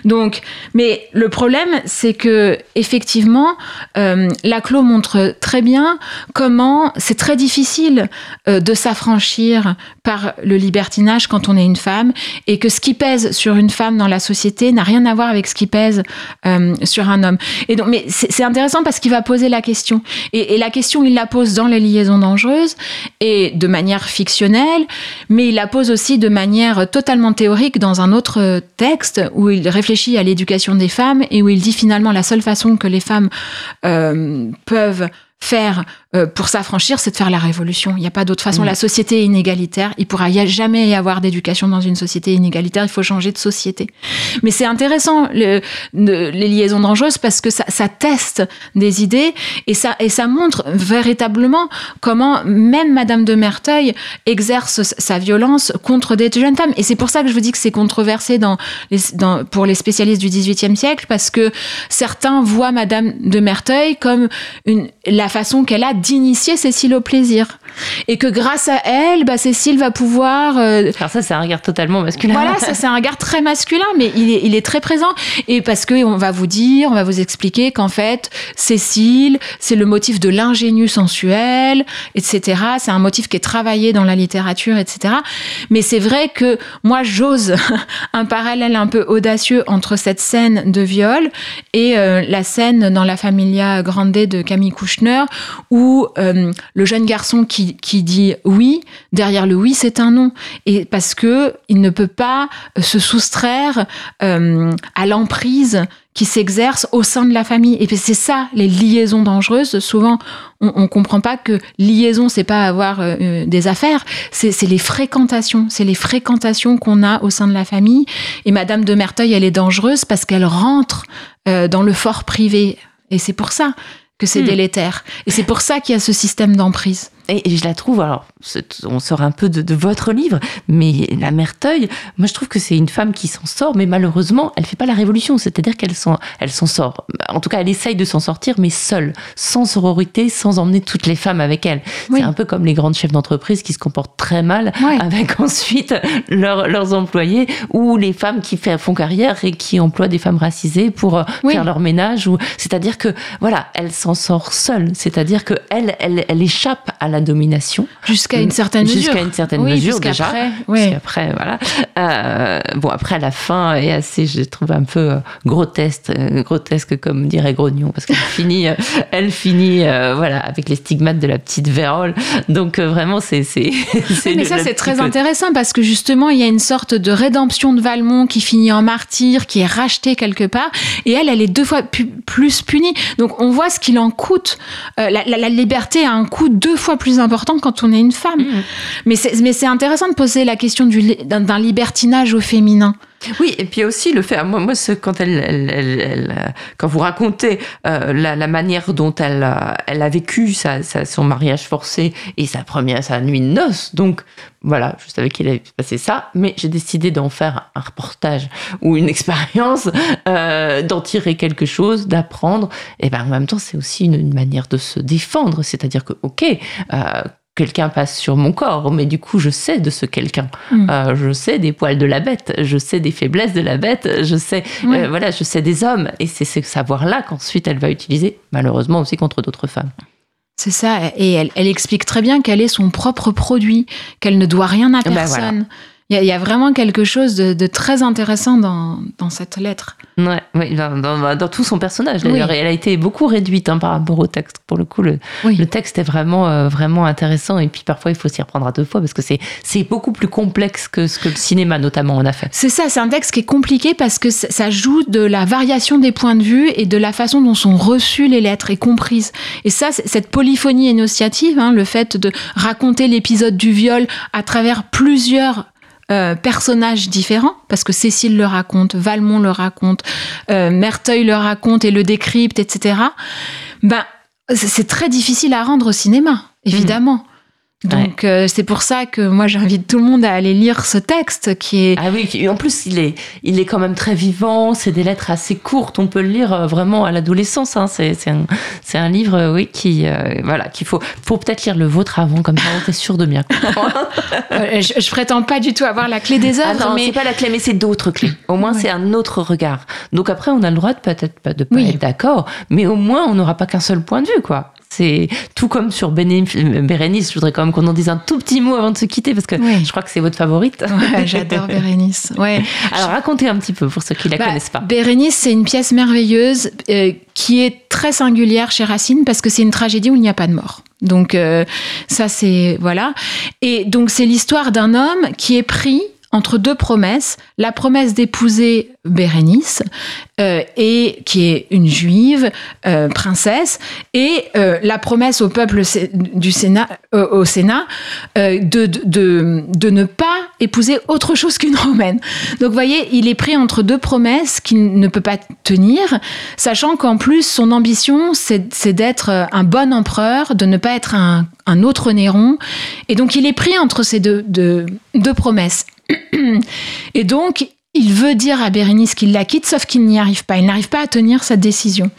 Donc, mais le problème, c'est que effectivement, euh, Laclos montre très bien comment c'est très difficile euh, de s'affranchir par le libertinage quand on est une femme, et que ce qui pèse sur une femme dans la société n'a rien à voir avec ce qui pèse euh, sur un homme. Et donc, mais c'est intéressant parce qu'il va poser la question. Et, et la question, il la pose dans les liaisons dangereuses et de manière fictionnelle, mais il la pose aussi de manière totalement théorique dans un autre texte où il réfléchit à l'éducation des femmes et où il dit finalement la seule façon que les femmes euh, peuvent faire euh, pour s'affranchir, c'est de faire la révolution. Il n'y a pas d'autre façon. Mm. La société est inégalitaire. Il pourra y a- jamais y avoir d'éducation dans une société inégalitaire. Il faut changer de société. Mais c'est intéressant le- le- les liaisons dangereuses parce que ça, ça teste des idées et ça, et ça montre véritablement comment même Madame de Merteuil exerce sa violence contre des jeunes femmes. Et c'est pour ça que je vous dis que c'est controversé dans les, dans, pour les spécialistes du XVIIIe siècle parce que certains voient Madame de Merteuil comme une, la façon qu'elle a d'initier Cécile au plaisir. Et que grâce à elle, bah, Cécile va pouvoir euh, alors ça c'est un regard totalement masculin voilà, ça c'est un regard très masculin, mais il est, il est très présent. Et parce que on va vous dire, on va vous expliquer qu'en fait, Cécile, c'est le motif de l'ingénu sensuel, etc. C'est un motif qui est travaillé dans la littérature, etc. Mais c'est vrai que moi, j'ose un parallèle un peu audacieux entre cette scène de viol et euh, la scène dans la Familia Grande de Camille Kouchner, où euh, le jeune garçon qui, dit oui, derrière le oui, c'est un non. Et parce que il ne peut pas euh, se soustraire euh, à l'emprise qui s'exerce au sein de la famille. Et c'est ça, les liaisons dangereuses. Souvent, on, on comprend pas que liaison, c'est pas avoir des affaires, c'est les fréquentations. C'est les fréquentations qu'on a au sein de la famille. Et Madame de Merteuil, elle est dangereuse parce qu'elle rentre dans le fort privé. Et c'est pour ça que c'est Hmm. délétère. Et c'est pour ça qu'il y a ce système d'emprise. Et, et je la trouve, alors on sort un peu de, de votre livre, mais la Merteuil, moi je trouve que c'est une femme qui s'en sort, mais malheureusement, elle fait pas la révolution, c'est-à-dire qu'elle s'en, elle s'en sort. En tout cas, elle essaye de s'en sortir, mais seule, sans sororité, sans emmener toutes les femmes avec elle. Oui. C'est un peu comme les grandes chefs d'entreprise qui se comportent très mal avec ensuite leurs- leurs employés ou les femmes qui font carrière et qui emploient des femmes racisées pour euh, Oui. faire leur ménage. Ou c'est-à-dire que voilà, elle s'en sort seule. C'est-à-dire que elle, elle, elle échappe à la domination Jusqu'à une certaine mesure. jusqu'à une certaine Oui, mesure déjà. Parce ouais. qu'après, voilà. Euh, bon, après, la fin est assez, je trouve, un peu euh, grotesque, euh, grotesque comme dirait Grognon, parce qu'elle finit, euh, elle finit, euh, voilà, avec les stigmates de la petite vérole. Donc, euh, vraiment, c'est. Oui, mais le- ça, c'est très intéressant parce que justement, il y a une sorte de rédemption de Valmont qui finit en martyr, qui est racheté quelque part. Et elle, elle est deux fois plus punie. Donc, on voit ce qu'il en coûte. Euh, la, la- la liberté a un coût deux fois plus important quand on est une femme. Mmh. Mais c'est intéressant de poser la question d'un libertinage au féminin. Oui, et puis aussi le fait, moi, moi quand elle, elle, elle- euh, quand vous racontez euh, la, la manière dont elle, a- elle a vécu sa, sa- son mariage forcé et sa première, sa nuit de noces, donc voilà, je savais qu'il allait se passer ça, mais j'ai décidé d'en faire un reportage ou une expérience, euh, d'en tirer quelque chose, d'apprendre, et ben en même temps c'est aussi une, une manière de se défendre, c'est-à-dire que ok. euh, Quelqu'un passe sur mon corps, mais du coup, je sais de ce quelqu'un. Mm. Euh, je sais des poils de la bête, je sais des faiblesses de la bête, je sais, euh, voilà, je sais des hommes. Et c'est ce savoir-là qu'ensuite elle va utiliser, malheureusement aussi contre d'autres femmes. C'est ça. Et elle, elle explique très bien qu'elle est son propre produit, qu'elle ne doit rien à Ben personne. Il y, a- il y a vraiment quelque chose de, de très intéressant dans, dans cette lettre. Ouais, ouais, dans, dans- dans tout son personnage d'ailleurs. Oui. Elle a été beaucoup réduite hein, par rapport au texte. Pour le coup, le, Oui. le texte est vraiment, euh, vraiment intéressant. Et puis parfois, il faut s'y reprendre à deux fois parce que c'est beaucoup plus complexe que ce que le cinéma notamment en a fait. C'est ça, c'est un texte qui est compliqué parce que ça joue de la variation des points de vue et de la façon dont sont reçues les lettres et comprises. Et ça, cette polyphonie énonciative, hein, le fait de raconter l'épisode du viol à travers plusieurs euh, personnages différents, parce que Cécile le raconte, Valmont le raconte, euh, Merteuil le raconte et le décrypte, etc. Ben, c'est c'est très difficile à rendre au cinéma, évidemment. Donc euh, c'est pour ça que moi j'invite tout le monde à aller lire ce texte qui est Ah oui, en plus, il est, il est quand même très vivant. C'est des lettres assez courtes. On peut le lire euh, vraiment à l'adolescence. hein. C'est c'est un, c'est un livre, euh, oui, qui, euh, voilà, qu'il faut, faut peut-être lire le vôtre avant, comme ça, on est sûr de bien comprendre. Euh, je, je prétends pas du tout avoir la clé des Ah œuvres, non, mais c'est pas la clé, mais c'est d'autres clés. Au moins, Ouais. c'est un autre regard. Donc après, on a le droit de peut-être pas de pas Oui. être d'accord, mais au moins, on n'aura pas qu'un seul point de vue, quoi. C'est tout comme sur Bérénice. Je voudrais quand même qu'on en dise un tout petit mot avant de se quitter parce que Oui. je crois que c'est votre favorite. Ouais, j'adore Bérénice. Ouais. Alors racontez un petit peu pour ceux qui la Bah, connaissent pas. Bérénice, c'est une pièce merveilleuse euh, qui est très singulière chez Racine parce que c'est une tragédie où il n'y a pas de mort. Donc euh, ça c'est voilà. Et donc c'est l'histoire d'un homme qui est pris entre deux promesses, la promesse d'épouser Bérénice, euh, qui est une juive euh, princesse, et euh, la promesse au peuple du Sénat, au Sénat, de, de, de, ne pas épouser autre chose qu'une romaine. Donc, vous voyez, il est pris entre deux promesses qu'il ne peut pas tenir, sachant qu'en plus, son ambition, c'est d'être un bon empereur, de ne pas être un, autre Néron. Et donc, il est pris entre ces deux, deux promesses. Et donc, il veut dire à Bérénice qu'il la quitte, sauf qu'il n'y arrive pas. Il n'arrive pas à tenir cette décision.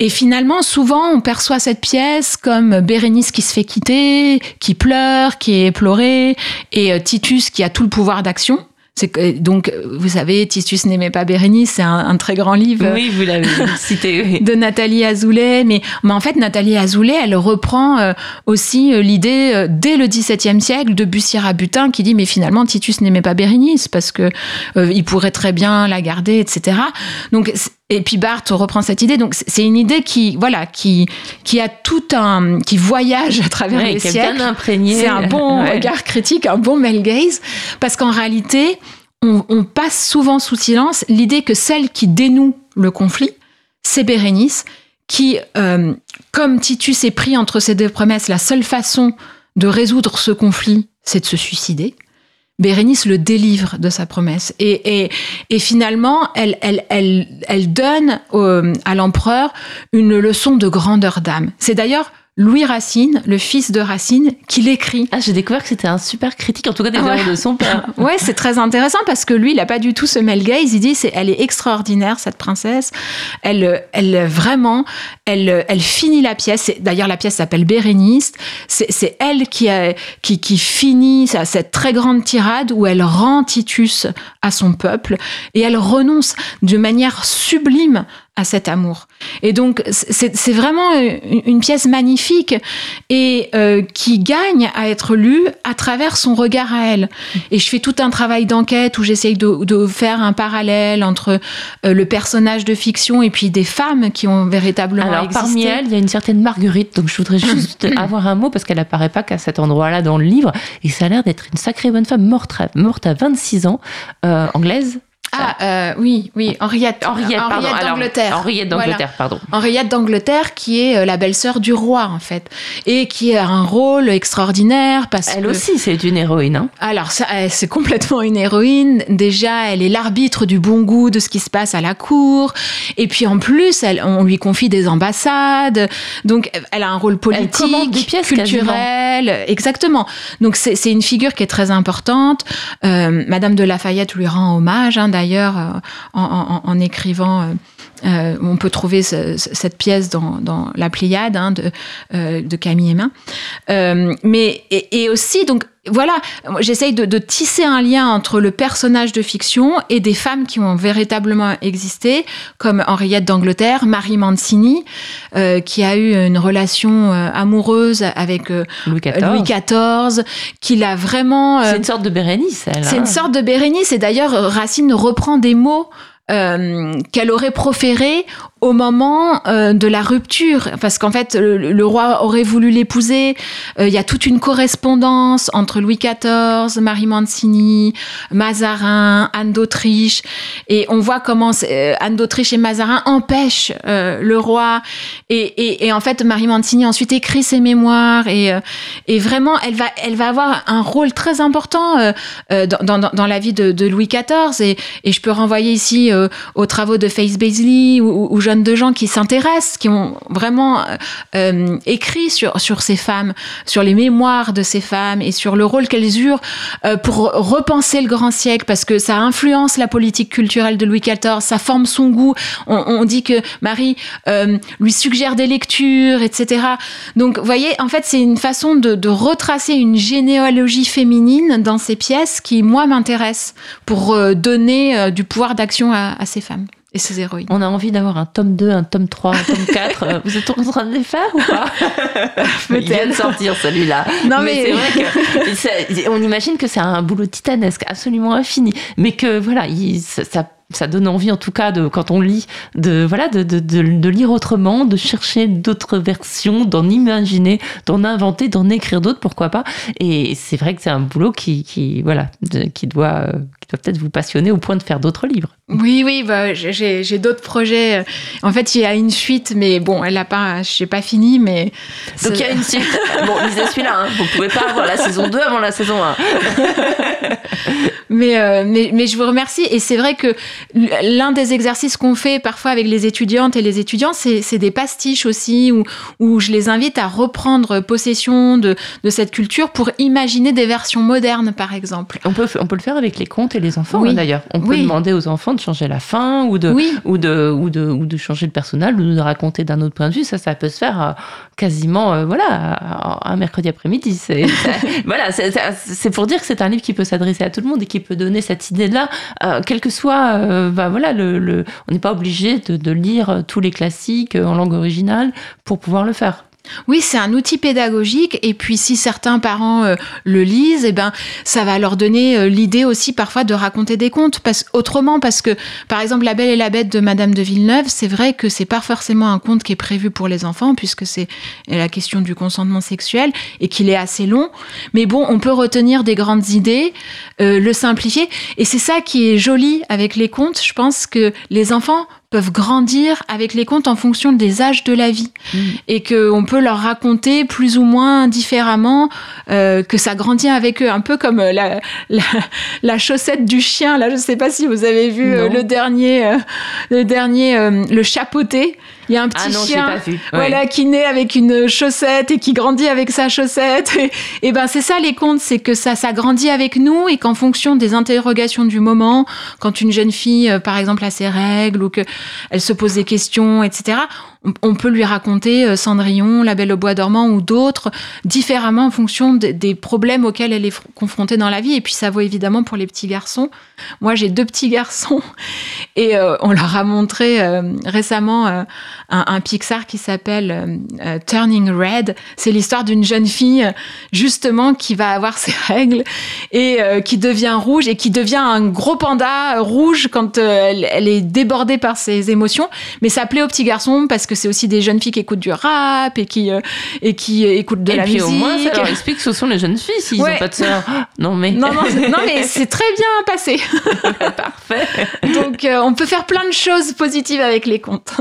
Et finalement, souvent, on perçoit cette pièce comme Bérénice qui se fait quitter, qui pleure, qui est éplorée, et euh, Titus qui a tout le pouvoir d'action. Que, donc, euh, vous savez, Titus n'aimait pas Bérénice, c'est un, un très grand livre Oui, vous l'avez cité. oui. de Nathalie Azoulay. Mais, mais en fait, Nathalie Azoulay, elle reprend euh, aussi euh, l'idée, euh, dès le XVIIe siècle, de Bussy-Rabutin qui dit, mais finalement, Titus n'aimait pas Bérénice parce que euh, il pourrait très bien la garder, etc. Donc, et puis Barthes reprend cette idée. Donc, c'est- une idée qui, voilà, qui, qui a tout un, qui voyage à travers Ouais, les siècles. bien imprégné. C'est un bon Ouais. regard critique, un bon male gaze, parce qu'en réalité, on, on passe souvent sous silence l'idée que celle qui dénoue le conflit, c'est Bérénice, qui, euh, comme Titus est pris entre ces deux promesses, la seule façon de résoudre ce conflit, c'est de se suicider. Bérénice le délivre de sa promesse. Et, finalement, elle, donne au- à l'empereur une leçon de grandeur d'âme. C'est d'ailleurs Louis Racine, le fils de Racine, qui l'écrit. Ah, j'ai découvert que c'était un super critique, en tout cas des Ouais. de son père. Ouais, c'est très intéressant parce que lui, il a pas du tout ce male gaze. Il dit, c'est, elle est extraordinaire cette princesse. Elle, elle vraiment, elle, elle finit la pièce. D'ailleurs, la pièce s'appelle Bérénice. C'est, elle qui, a, qui, qui finit sa- cette très grande tirade où elle rend Titus à son peuple et elle renonce de manière sublime à cet amour. Et donc, c'est, vraiment une, une pièce magnifique et euh, qui gagne à être lue à travers son regard à elle. Et je fais tout un travail d'enquête où j'essaye de, de faire un parallèle entre euh, le personnage de fiction et puis des femmes qui ont véritablement Alors, existé. parmi elles, il y a une certaine Marguerite, donc je voudrais juste avoir un mot parce qu'elle apparaît pas qu'à cet endroit-là dans le livre. Et ça a l'air d'être une sacrée bonne femme morte à, morte à 26 ans, euh, anglaise. Ah, euh, oui, oui, Henriette, Henriette, d'Angleterre. Henriette d'Angleterre, pardon. Henriette d'Angleterre, qui est euh, la belle-sœur du roi, en fait, et qui a un rôle extraordinaire parce Elle que... aussi, c'est une héroïne. Hein. Alors, ça, euh, c'est complètement une héroïne. Déjà, elle est l'arbitre du bon goût de ce qui se passe à la cour. Et puis, en plus, elle, on lui confie des ambassades. Donc, elle a un rôle politique, commande des pièces, culturel. Exactement. Donc, c'est c'est une figure qui est très importante. Euh, Madame de Lafayette lui rend hommage, hein, d'ailleurs, euh, en, en- en écrivant. Euh, on peut trouver ce- ce- cette pièce dans, dans La Pléiade hein, de, euh, de Camille Hémin. Euh, mais et, et aussi donc voilà, j'essaye de, de tisser un lien entre le personnage de fiction et des femmes qui ont véritablement existé, comme Henriette d'Angleterre, Marie Mancini, qui a eu une relation amoureuse avec Louis XIV. Louis XIV, qui l'a vraiment. C'est une sorte de Bérénice, elle. c'est hein. une sorte de Bérénice et d'ailleurs Racine reprend des mots euh, qu'elle aurait proférés au moment euh, de la rupture, parce qu'en fait le, le roi aurait voulu l'épouser. Euh, Il y a toute une correspondance entre Louis XIV, Marie Mancini, Mazarin, Anne d'Autriche, et on voit comment euh, Anne d'Autriche et Mazarin empêchent euh, le roi. Et, et, et en fait, Marie Mancini ensuite écrit ses mémoires et, et vraiment, elle va, elle va avoir un rôle très important dans, dans, dans la vie de, de Louis XIV. Et, et je peux renvoyer ici aux travaux de Faith Baisley ou, ou De Gens qui s'intéressent, qui ont vraiment euh, euh, écrit sur, sur ces femmes, sur les mémoires de ces femmes et sur le rôle qu'elles eurent euh, pour repenser le grand siècle parce que ça influence la politique culturelle de Louis XIV, ça forme son goût. On, dit que Marie lui suggère des lectures, etc. Donc, vous voyez, en fait, c'est une façon de, retracer une généalogie féminine dans ces pièces qui, moi, m'intéresse pour donner du pouvoir d'action à ces femmes et ces héroïnes. On a envie d'avoir un tome 2, un tome 3, un tome 4. Euh, Vous êtes en train de les faire ou pas? Il vient de sortir celui-là. Non, mais, mais- c'est vrai que ça- on imagine que c'est un boulot titanesque, absolument infini. Mais que voilà, il- ça, ça- ça donne envie en tout cas de quand on lit de voilà de, de, de, de lire autrement, de chercher d'autres versions, d'en imaginer, d'en inventer, d'en écrire d'autres, pourquoi pas. Et c'est vrai que c'est un boulot qui, qui voilà de- qui doit euh, qui doit peut-être vous passionner au point de faire d'autres livres. Oui, oui, bah, j'ai- j'ai j'ai d'autres projets. En fait, il y a une suite, mais bon, elle a pas, je n'ai pas fini, mais. Donc il y a une suite. Bon, lisez celui-là. Hein. Vous pouvez pas avoir la saison 2 avant la saison 1. Mais, euh, mais, mais je vous remercie. Et c'est vrai que l'un des exercices qu'on fait parfois avec les étudiantes et les étudiants, c'est des pastiches aussi, où, où je les invite à reprendre possession de, de cette culture pour imaginer des versions modernes, par exemple. On peut, on peut le faire avec les contes et les enfants Oui. hein, d'ailleurs. On peut Oui. demander aux enfants de changer la fin ou de, Oui. ou de, ou de, ou de changer le personnage ou de raconter d'un autre point de vue. Ça, ça peut se faire euh, quasiment euh, voilà, un mercredi après-midi. Voilà, c'est pour dire que c'est un livre qui peut s'adresser à tout le monde et qui peut donner cette idée-là, euh, quel que soit. euh, bah, voilà, on n'est pas obligé de, de lire tous les classiques euh, en langue originale pour pouvoir le faire. Oui, c'est un outil pédagogique. Et puis, si certains parents euh, le lisent, eh ben, ça va leur donner euh, l'idée aussi parfois de raconter des contes. Parce, autrement, parce que, par exemple, La Belle et la Bête de Madame de Villeneuve, c'est vrai que c'est pas forcément un conte qui est prévu pour les enfants, puisque c'est la question du consentement sexuel et qu'il est assez long. Mais bon, on peut retenir des grandes idées, euh, le simplifier. Et c'est ça qui est joli avec les contes. Je pense que les enfants peuvent grandir avec les contes en fonction des âges de la vie. Et qu'on peut leur raconter plus ou moins différemment euh, que ça grandit avec eux. Un peu comme euh, la, la, la chaussette du chien là je sais pas si vous avez vu euh, le dernier euh, le dernier le chapeauté Il y a un petit Ah non, chien pas vu. Ouais. voilà, qui naît avec une chaussette et qui grandit avec sa chaussette. Et, et ben c'est ça les contes, c'est que ça, ça grandit avec nous et qu'en fonction des interrogations du moment, quand une jeune fille, euh, par exemple, a ses règles ou que elle se pose des questions, etc., on, peut lui raconter euh, Cendrillon, La Belle au Bois dormant ou d'autres différemment en fonction de- des problèmes auxquels elle est fr- confrontée dans la vie. Et puis ça vaut évidemment pour les petits garçons. Moi, j'ai deux petits garçons et euh, on leur a montré euh, récemment un, un Pixar qui s'appelle Turning Red. C'est l'histoire d'une jeune fille justement qui va avoir ses règles et qui devient rouge et qui devient un gros panda rouge quand elle, elle est débordée par ses émotions. Mais ça plaît aux petits garçons parce que c'est aussi des jeunes filles qui écoutent du rap et qui, euh, et qui euh, écoutent de Et la puis musique. au moins, ça leur explique que ce sont les jeunes filles s'ils n'ont Ouais. pas de sœurs. Non mais Non, non, c'est- non, mais c'est très bien passé. parfait. Donc, euh, on peut faire plein de choses positives avec les contes.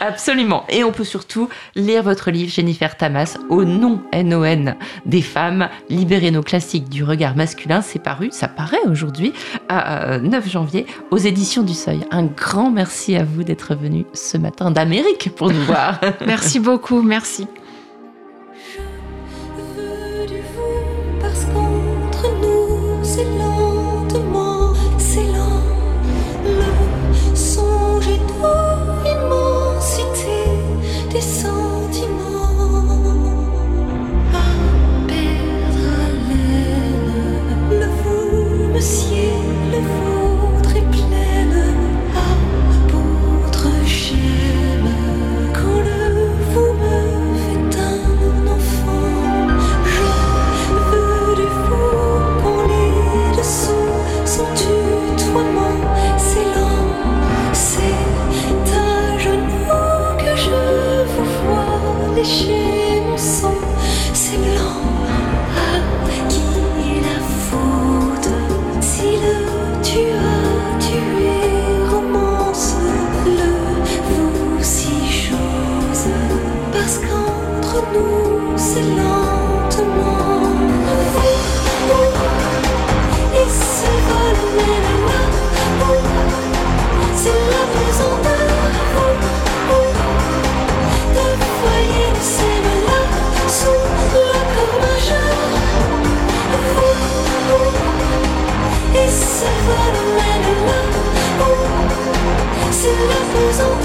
Absolument. Et on peut surtout lire votre livre, Jennifer Tamas, au nom NON des femmes, libérer nos classiques du regard masculin. C'est paru, ça paraît aujourd'hui, à euh, 9 janvier, aux éditions du Seuil. Un grand merci à vous d'être venu ce matin d'Amérique pour nous voir. Merci beaucoup, merci. 雨松。